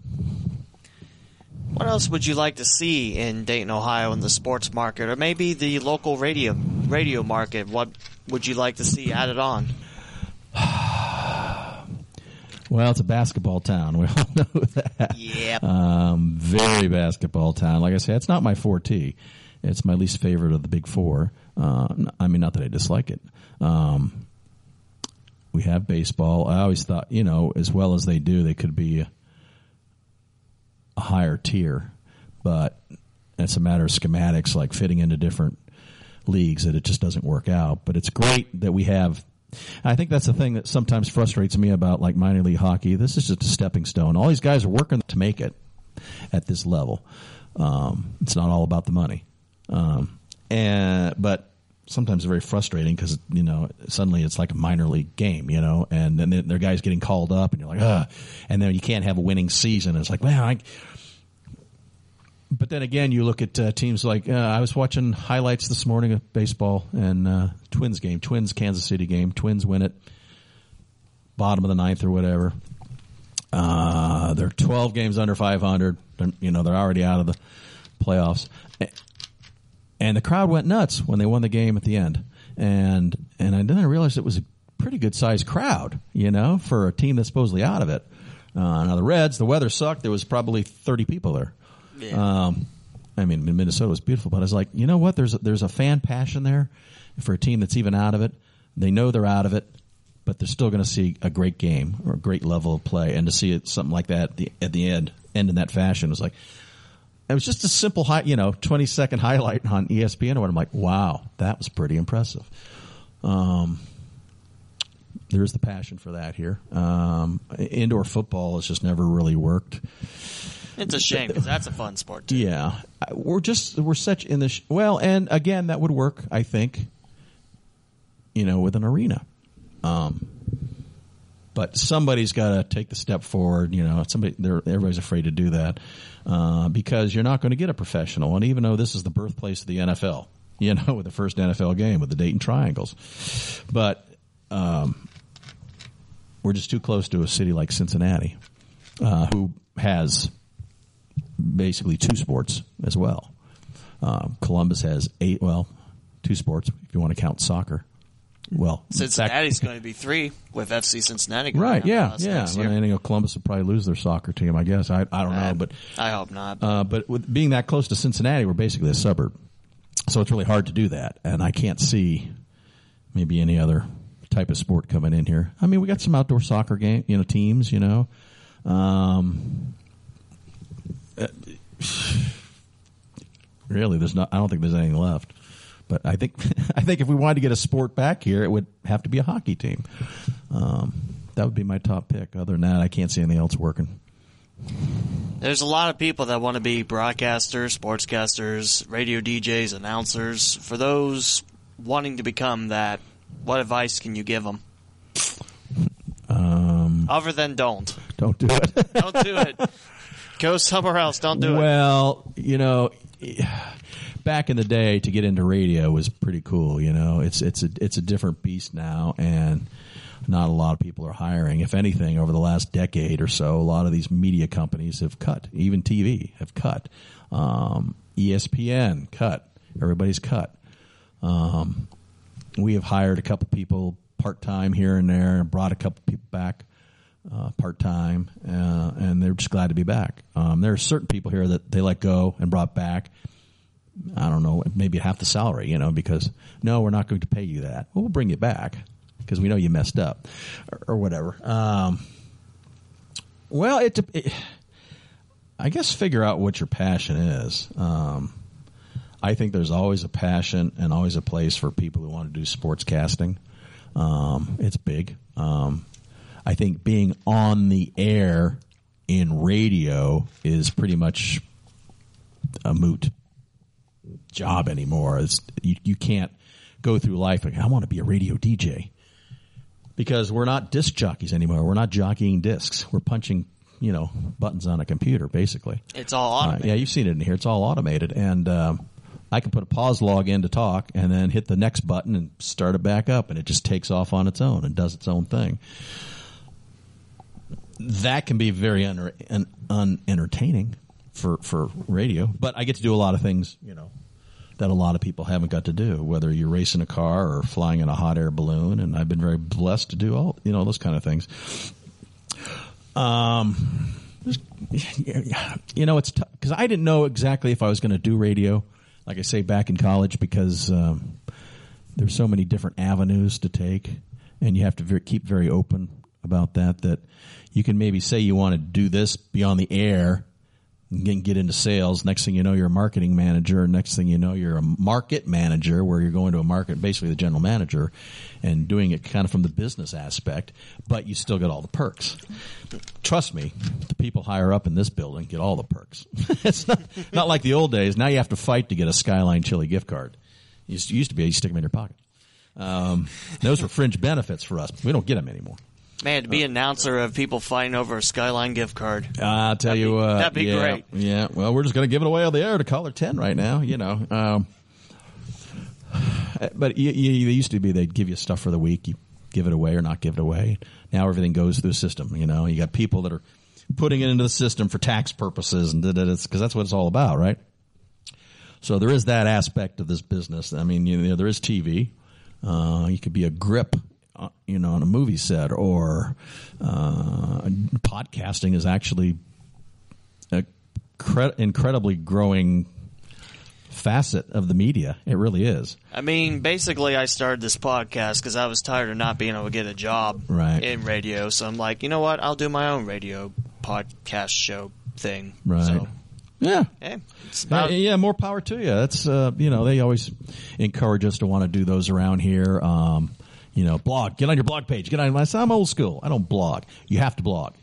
What else would you like to see in Dayton, Ohio, in the sports market, or maybe the local radio radio market? What would you like to see added on? Well, it's a basketball town. We all know that. Yep. Um, very basketball town. Like I said, it's not my forte. It's my least favorite of the big four. Uh, I mean, not that I dislike it. Um, we have baseball. I always thought, you know, as well as they do, they could be a, a higher tier, but it's a matter of schematics, like fitting into different leagues, that it just doesn't work out. But it's great that we have. I think that's the thing that sometimes frustrates me about like minor league hockey. This is just a stepping stone. All these guys are working to make it at this level. Um, it's not all about the money, um, and but sometimes it's very frustrating because you know suddenly it's like a minor league game, you know, and then their guys getting called up, and you're like, ah, and then you can't have a winning season. It's like, man, I. But then again, you look at uh, teams like uh, I was watching highlights this morning of baseball and uh, Twins game, Twins Kansas City game. Twins win it, bottom of the ninth or whatever. Uh, they're 12 games under 500. They're, you know, they're already out of the playoffs. And the crowd went nuts when they won the game at the end. And and then I realized it was a pretty good sized crowd, you know, for a team that's supposedly out of it. Uh, now the Reds, the weather sucked. There was probably 30 people there. Yeah. Um, I mean, Minnesota was beautiful, but I was like, you know what? There's a, there's a fan passion there for a team that's even out of it. They know they're out of it, but they're still going to see a great game or a great level of play, and to see it something like that at the, at the end, end in that fashion was like, it was just a simple, hi, you know, twenty second highlight on ESPN, and I'm like, wow, that was pretty impressive. Um, there's the passion for that here. Um, indoor football has just never really worked. It's a shame because that's a fun sport too. Yeah, we're just we're such in the sh- well, and again that would work. I think, you know, with an arena. Um, but somebody's got to take the step forward. You know, somebody, everybody's afraid to do that uh, because you're not going to get a professional. And even though this is the birthplace of the NFL, you know, with the first NFL game with the Dayton Triangles, but um, we're just too close to a city like Cincinnati, uh, who has basically two sports as well. Um, Columbus has eight, well, two sports if you want to count soccer. Well, Cincinnati's going to be three with FC Cincinnati. right? Yeah, yeah. Well, you know, Columbus will probably lose their soccer team. I guess I, I don't know, but I hope not. Uh, but with being that close to Cincinnati, we're basically a suburb, so it's really hard to do that. And I can't see maybe any other type of sport coming in here. I mean, we got some outdoor soccer game, you know, teams. You know, um, uh, really, there's not. I don't think there's anything left. But I think I think if we wanted to get a sport back here, it would have to be a hockey team. Um, that would be my top pick. Other than that, I can't see anything else working. There's a lot of people that want to be broadcasters, sportscasters, radio DJs, announcers. For those wanting to become that, what advice can you give them? Um, Other than don't. Don't do it. don't do it. Go somewhere else. Don't do well, it. Well, you know back in the day to get into radio was pretty cool. You know, it's it's a it's a different beast now, and not a lot of people are hiring. If anything, over the last decade or so, a lot of these media companies have cut. Even TV have cut. Um, ESPN cut. Everybody's cut. Um, we have hired a couple people part time here and there, and brought a couple people back. Uh, part time, uh, and they're just glad to be back. Um, there are certain people here that they let go and brought back, I don't know, maybe half the salary, you know, because no, we're not going to pay you that. Well, we'll bring you back because we know you messed up or, or whatever. Um, well, it, it, I guess figure out what your passion is. Um, I think there's always a passion and always a place for people who want to do sports casting. Um, it's big. Um, I think being on the air in radio is pretty much a moot job anymore. It's, you, you can't go through life like, I want to be a radio DJ. Because we're not disc jockeys anymore. We're not jockeying discs. We're punching, you know, buttons on a computer, basically. It's all automated. Uh, yeah, you've seen it in here. It's all automated. And um, I can put a pause log in to talk and then hit the next button and start it back up, and it just takes off on its own and does its own thing. That can be very un- un- unentertaining for, for radio, but I get to do a lot of things, you know, that a lot of people haven't got to do, whether you're racing a car or flying in a hot air balloon. And I've been very blessed to do all, you know, those kind of things. Um, you know, it's because I didn't know exactly if I was going to do radio, like I say, back in college, because um, there's so many different avenues to take, and you have to very, keep very open about that. That you can maybe say you want to do this, be on the air, and get into sales. Next thing you know, you're a marketing manager. Next thing you know, you're a market manager where you're going to a market, basically the general manager and doing it kind of from the business aspect, but you still get all the perks. Trust me, the people higher up in this building get all the perks. it's not, not like the old days. Now you have to fight to get a Skyline Chili gift card. It used to, used to be, you stick them in your pocket. Um, those were fringe benefits for us. We don't get them anymore. Man, to be announcer of people fighting over a Skyline gift card. I'll tell that'd you be, what. That'd be yeah, great. Yeah. Well, we're just going to give it away on the air to caller 10 right now, you know. Um, but you, you, they used to be they'd give you stuff for the week, you give it away or not give it away. Now everything goes through the system, you know. You got people that are putting it into the system for tax purposes and because that's what it's all about, right? So there is that aspect of this business. I mean, you know, there is TV. Uh, you could be a grip uh, you know, on a movie set, or uh, podcasting is actually a cre- incredibly growing facet of the media. It really is. I mean, basically, I started this podcast because I was tired of not being able to get a job right. in radio. So I'm like, you know what? I'll do my own radio podcast show thing. Right. So, yeah. Hey, about- yeah, more power to you. That's uh, you know they always encourage us to want to do those around here. Um, you know, blog. Get on your blog page. Get on. my. I'm old school. I don't blog. You have to blog.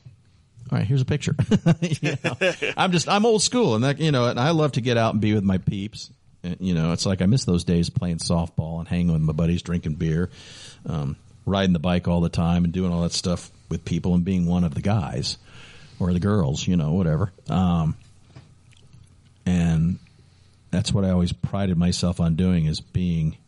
All right, here's a picture. you know, I'm just I'm old school, and that you know, and I love to get out and be with my peeps. And, you know, it's like I miss those days playing softball and hanging with my buddies, drinking beer. Um, riding the bike all the time and doing all that stuff with people and being one of the guys or the girls, you know, whatever. Um, and that's what I always prided myself on doing is being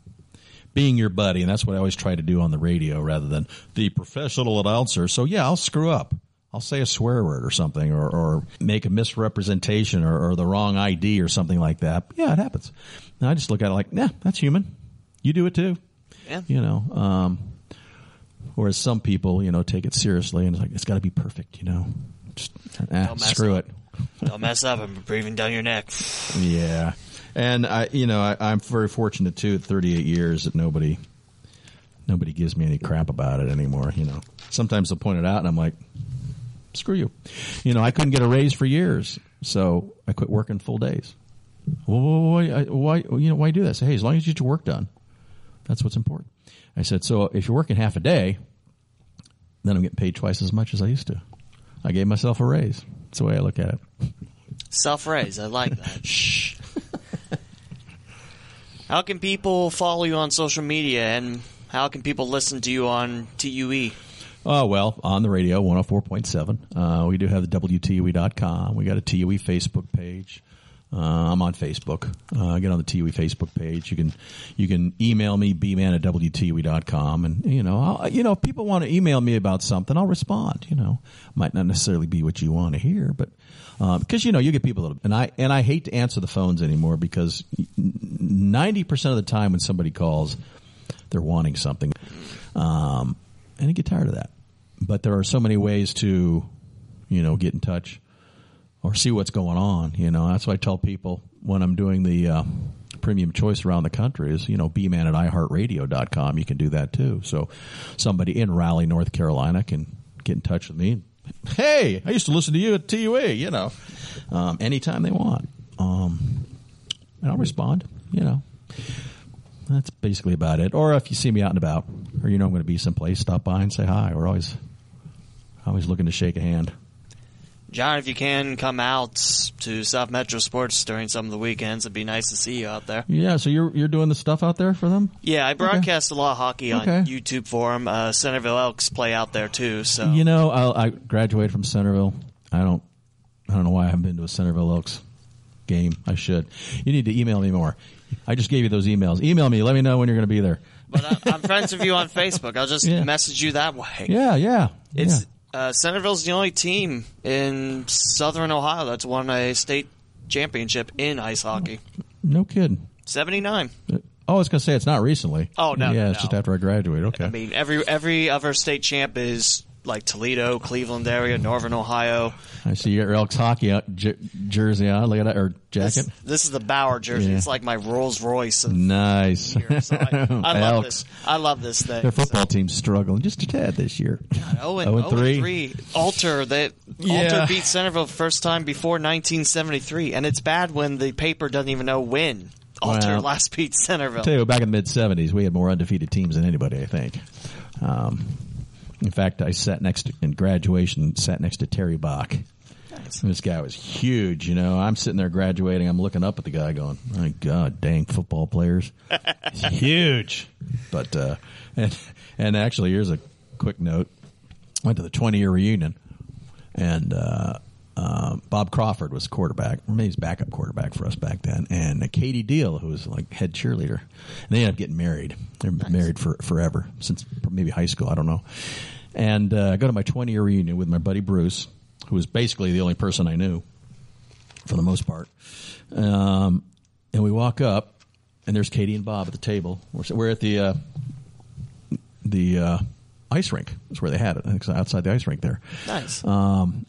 being your buddy, and that's what I always try to do on the radio rather than the professional announcer. So yeah, I'll screw up. I'll say a swear word or something, or, or make a misrepresentation or, or, the wrong ID or something like that. Yeah, it happens. And I just look at it like, yeah, that's human. You do it too. Yeah. You know, um, whereas some people, you know, take it seriously and it's like, it's got to be perfect, you know. Just, ah, screw up. it. Don't mess up. I'm breathing down your neck. Yeah. And I, you know, I, am very fortunate too. At 38 years, that nobody, nobody gives me any crap about it anymore. You know, sometimes they'll point it out, and I'm like, screw you. You know, I couldn't get a raise for years, so I quit working full days. Well, why, why, you know, why do that? Say, hey, as long as you get your work done, that's what's important. I said, so if you're working half a day, then I'm getting paid twice as much as I used to. I gave myself a raise. That's the way I look at it. Self raise. I like that. Shh. How can people follow you on social media and how can people listen to you on TUE? Oh, well, on the radio, 104.7. Uh, we do have the WTUE.com. We got a TUE Facebook page. Uh, I'm on Facebook. Uh, get on the TUE Facebook page. You can you can email me bman at wtue.com, and you know I'll, you know if people want to email me about something, I'll respond. You know, might not necessarily be what you want to hear, but because um, you know you get people that and I and I hate to answer the phones anymore because ninety percent of the time when somebody calls, they're wanting something, um, and I get tired of that. But there are so many ways to, you know, get in touch or see what's going on. You know, that's why I tell people when I'm doing the uh, premium choice around the country is, you know, bman at iheartradio.com. You can do that too. So somebody in Raleigh, North Carolina can get in touch with me. Hey, I used to listen to you at TUE, you know, um, anytime they want. Um, and I'll respond, you know. That's basically about it. Or if you see me out and about, or you know I'm going to be someplace, stop by and say hi. We're always always looking to shake a hand. John, if you can come out to South Metro Sports during some of the weekends, it'd be nice to see you out there. Yeah, so you're you're doing the stuff out there for them? Yeah, I broadcast okay. a lot of hockey on okay. YouTube for them. Uh, Centerville Elks play out there too. So you know, I, I graduated from Centerville. I don't I don't know why I haven't been to a Centerville Elks game. I should. You need to email me more. I just gave you those emails. Email me. Let me know when you're going to be there. But I, am friends with you on Facebook. I'll just yeah. message you that way. Yeah, yeah. It's yeah. Uh, Centerville's the only team in Southern Ohio that's won a state championship in ice hockey. No kidding. Seventy nine. Oh, I was going to say it's not recently. Oh no, yeah, no, it's just after I graduated. Okay. I mean, every every other state champ is like Toledo, Cleveland area, Northern Ohio. I see your Elks hockey out, j- jersey on. Look at that, or jacket. This, this is the Bauer jersey. Yeah. It's like my Rolls Royce. nice. So I, I love this. I love this thing. Their football so. team's struggling just a tad this year. Oh and, oh, three. three. Alter that yeah. Alter beat Centerville first time before 1973, and it's bad when the paper doesn't even know when. Alter well, last beat Centerville. Tell you, back in the mid '70s, we had more undefeated teams than anybody. I think. Um, in fact, I sat next to, in graduation, sat next to Terry Bach. Nice. This guy was huge, you know. I'm sitting there graduating. I'm looking up at the guy, going, "My God, dang football players, huge." But uh, and and actually, here's a quick note. Went to the 20 year reunion, and uh, uh, Bob Crawford was quarterback, or maybe he's backup quarterback for us back then, and Katie Deal, who was like head cheerleader. And they ended up getting married. They're nice. married for forever since maybe high school. I don't know. And uh, I go to my 20 year reunion with my buddy Bruce, who was basically the only person I knew for the most part. Um, and we walk up, and there's Katie and Bob at the table. We're, we're at the uh, the uh, ice rink. That's where they had it. it's outside the ice rink there. Nice. Um,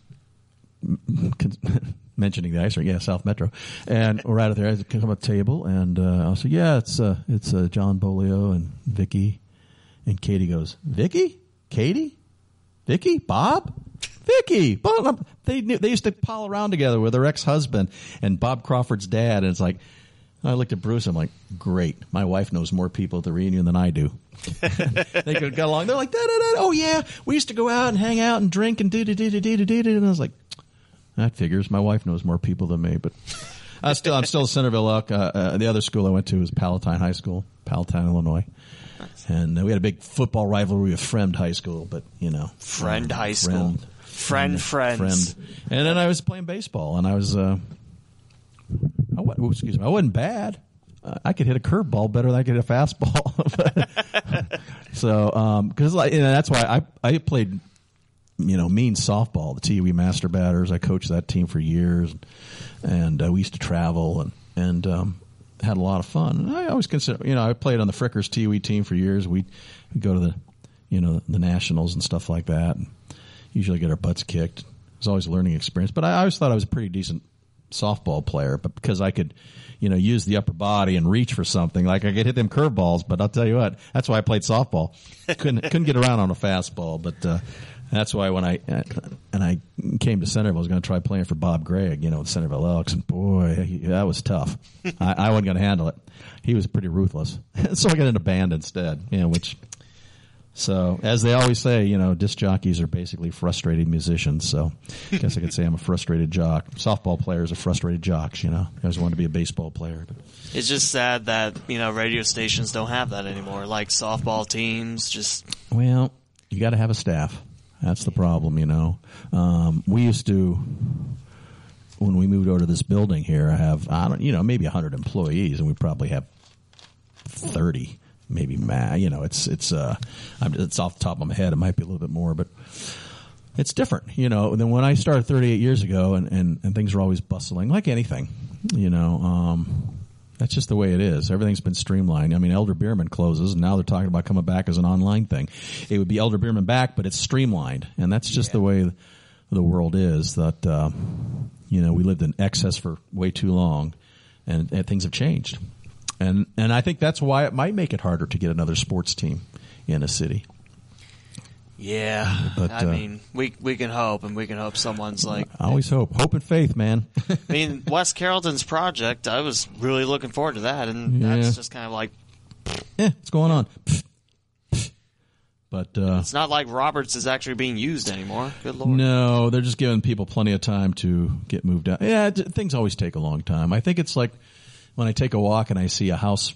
mentioning the ice rink, yeah, South Metro, and we're out of there. I come up table, and uh, I'll say, "Yeah, it's uh, it's uh, John Beaulieu and Vicky," and Katie goes, "Vicky, Katie, Vicky, Bob." Vicky, Bob. They knew, they used to pal around together with her ex husband and Bob Crawford's dad, and it's like I looked at Bruce. I'm like, great. My wife knows more people at the reunion than I do. they could get along. They're like, da, da, da. oh yeah, we used to go out and hang out and drink and do do do do do do do. And I was like, that figures. My wife knows more people than me, but I still, I'm still a Centerville Elk. Uh, uh, the other school I went to was Palatine High School, Palatine, Illinois. And uh, we had a big football rivalry with Fremd High School, but you know, Fremd High School. Friend, Friend, friends. friend. And then I was playing baseball, and I was, uh, I, oh, excuse me, I wasn't bad. Uh, I could hit a curveball better than I could hit a fastball. so, um, because like, you know, that's why I I played, you know, mean softball, the TUE Master Batters. I coached that team for years, and uh, we used to travel and and um, had a lot of fun. I always consider, you know, I played on the Frickers TUE team for years. We go to the, you know, the nationals and stuff like that. And usually get our butts kicked. It was always a learning experience. But I always thought I was a pretty decent softball player. But because I could, you know, use the upper body and reach for something, like I could hit them curveballs. But I'll tell you what, that's why I played softball. couldn't couldn't get around on a fastball. But uh, that's why when I and I came to Centerville, I was going to try playing for Bob Gregg, you know, the Centerville Elks, and boy, he, that was tough. I, I wasn't going to handle it. He was pretty ruthless, so I got into band instead. You know, which so, as they always say, you know, disc jockeys are basically frustrated musicians. So, I guess I could say I'm a frustrated jock. Softball players are frustrated jocks. You know, I always wanted to be a baseball player. But It's just sad that you know radio stations don't have that anymore. Like softball teams, just well, you got to have a staff. That's the problem. You know, um, we used to when we moved over to this building here. I have I don't you know maybe hundred employees, and we probably have thirty. Maybe ma you know it's it's uh I'm, it's off the top of my head it might be a little bit more but it's different, you know, than when I started 38 years ago and, and, and things were always bustling like anything, you know, um, that's just the way it is. Everything's been streamlined. I mean, Elder Beerman closes and now they're talking about coming back as an online thing. It would be Elder Beerman back, but it's streamlined. And that's just the way the world is that, uh, you know, we lived in excess for way too long and, and things have changed. And, and I think that's why it might make it harder to get another sports team in a city. Yeah. But, I uh, mean, we we can hope, and we can hope someone's like. I always hope. Hope and faith, man. I mean, West Carrollton's project. I was really looking forward to that, and Yeah. that's just kind of like yeah, what's going on? But uh, it's not like Roberts is actually being used anymore. Good lord. no, they're just giving people plenty of time to get moved out. Yeah, things always take a long time. I think it's like when I take a walk and I see a house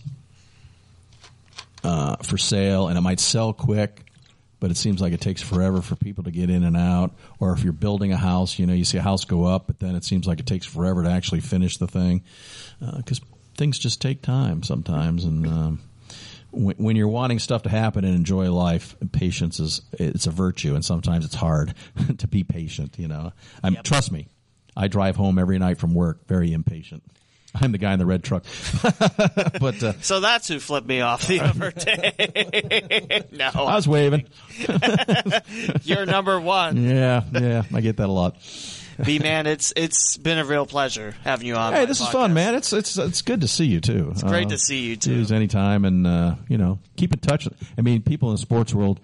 uh, for sale, and it might sell quick, but it seems like it takes forever for people to get in and out. Or if you're building a house, you know, you see a house go up, but then it seems like it takes forever to actually finish the thing because things just take time sometimes, and. Um, when, when you're wanting stuff to happen and enjoy life, patience is it's a virtue, and sometimes it's hard to be patient. You know, I'm trust me. I drive home every night from work very impatient. I'm the guy in the red truck, but uh, So that's who flipped me off the other day. no, I was waving. you're number one. Yeah, yeah, I get that a lot. B man, it's it's been a real pleasure having you on. Hey, this is fun, man. It's it's it's good to see you too. It's great to see you, too. Anytime, and uh, you know, keep in touch. I mean, people in the sports world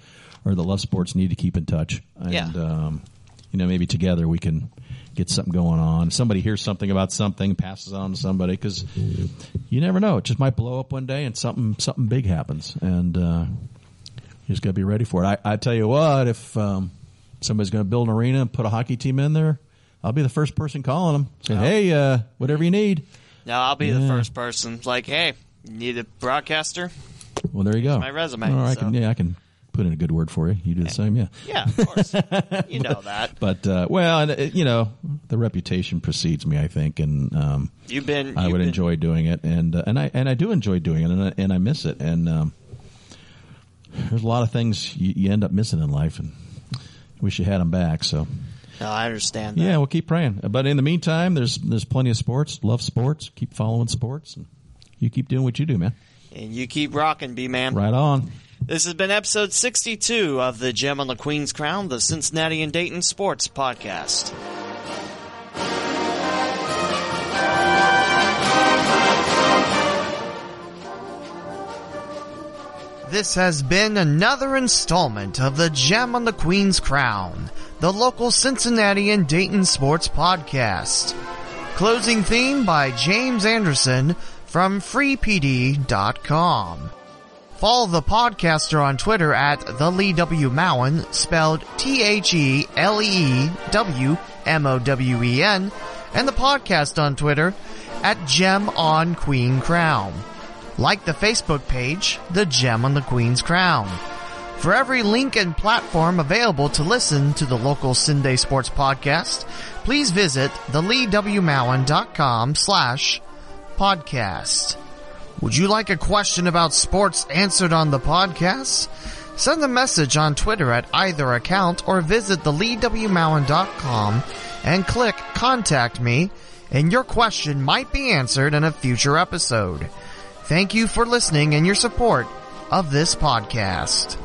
or that love sports need to keep in touch, and Yeah. um, you know, maybe together we can get something going on. Somebody hears something about something, passes on to somebody because you never know. It just might blow up one day, and something something big happens, and uh, you just got to be ready for it. I, I tell you what, if um, somebody's going to build an arena and put a hockey team in there. I'll be the first person calling them, saying, "Hey, uh, whatever you need." Now I'll be the first person. Like, hey, you need a broadcaster? Well, there you go. my resume, Or I so. can, yeah, I can put in a good word for you. You do the same, yeah. Yeah, of course. you know that. But uh, well, and, uh, you know, the reputation precedes me, I think, and um, You've been. I you've would been- enjoy doing it, and uh, and I and I do enjoy doing it, and I, and I miss it, and um, there's a lot of things you, you end up missing in life, and wish you had them back. So No, I understand that. yeah, we'll keep praying. But in the meantime, there's there's plenty of sports. Love sports. Keep following sports, and you keep doing what you do, man. And you keep rocking, B man. Right on. This has been episode 62 of the Gem on the Queen's Crown, the Cincinnati and Dayton Sports Podcast. This has been another installment of the Gem on the Queen's Crown, the local Cincinnati and Dayton sports podcast. Closing theme by James Anderson from freepd.com. Follow the podcaster on Twitter at the Lee W. Mowen, spelled T H E L E W M O W E N, and the podcast on Twitter at Gem on Queen Crown. Like the Facebook page, The Gem on the Queen's Crown. For every link and platform available to listen to the local CinDay Sports Podcast, please visit theleewmowen.com slash podcast. Would you like a question about sports answered on the podcast? Send a message on Twitter at either account or visit theleewmowen.com and click Contact Me, and your question might be answered in a future episode. Thank you for listening and your support of this podcast.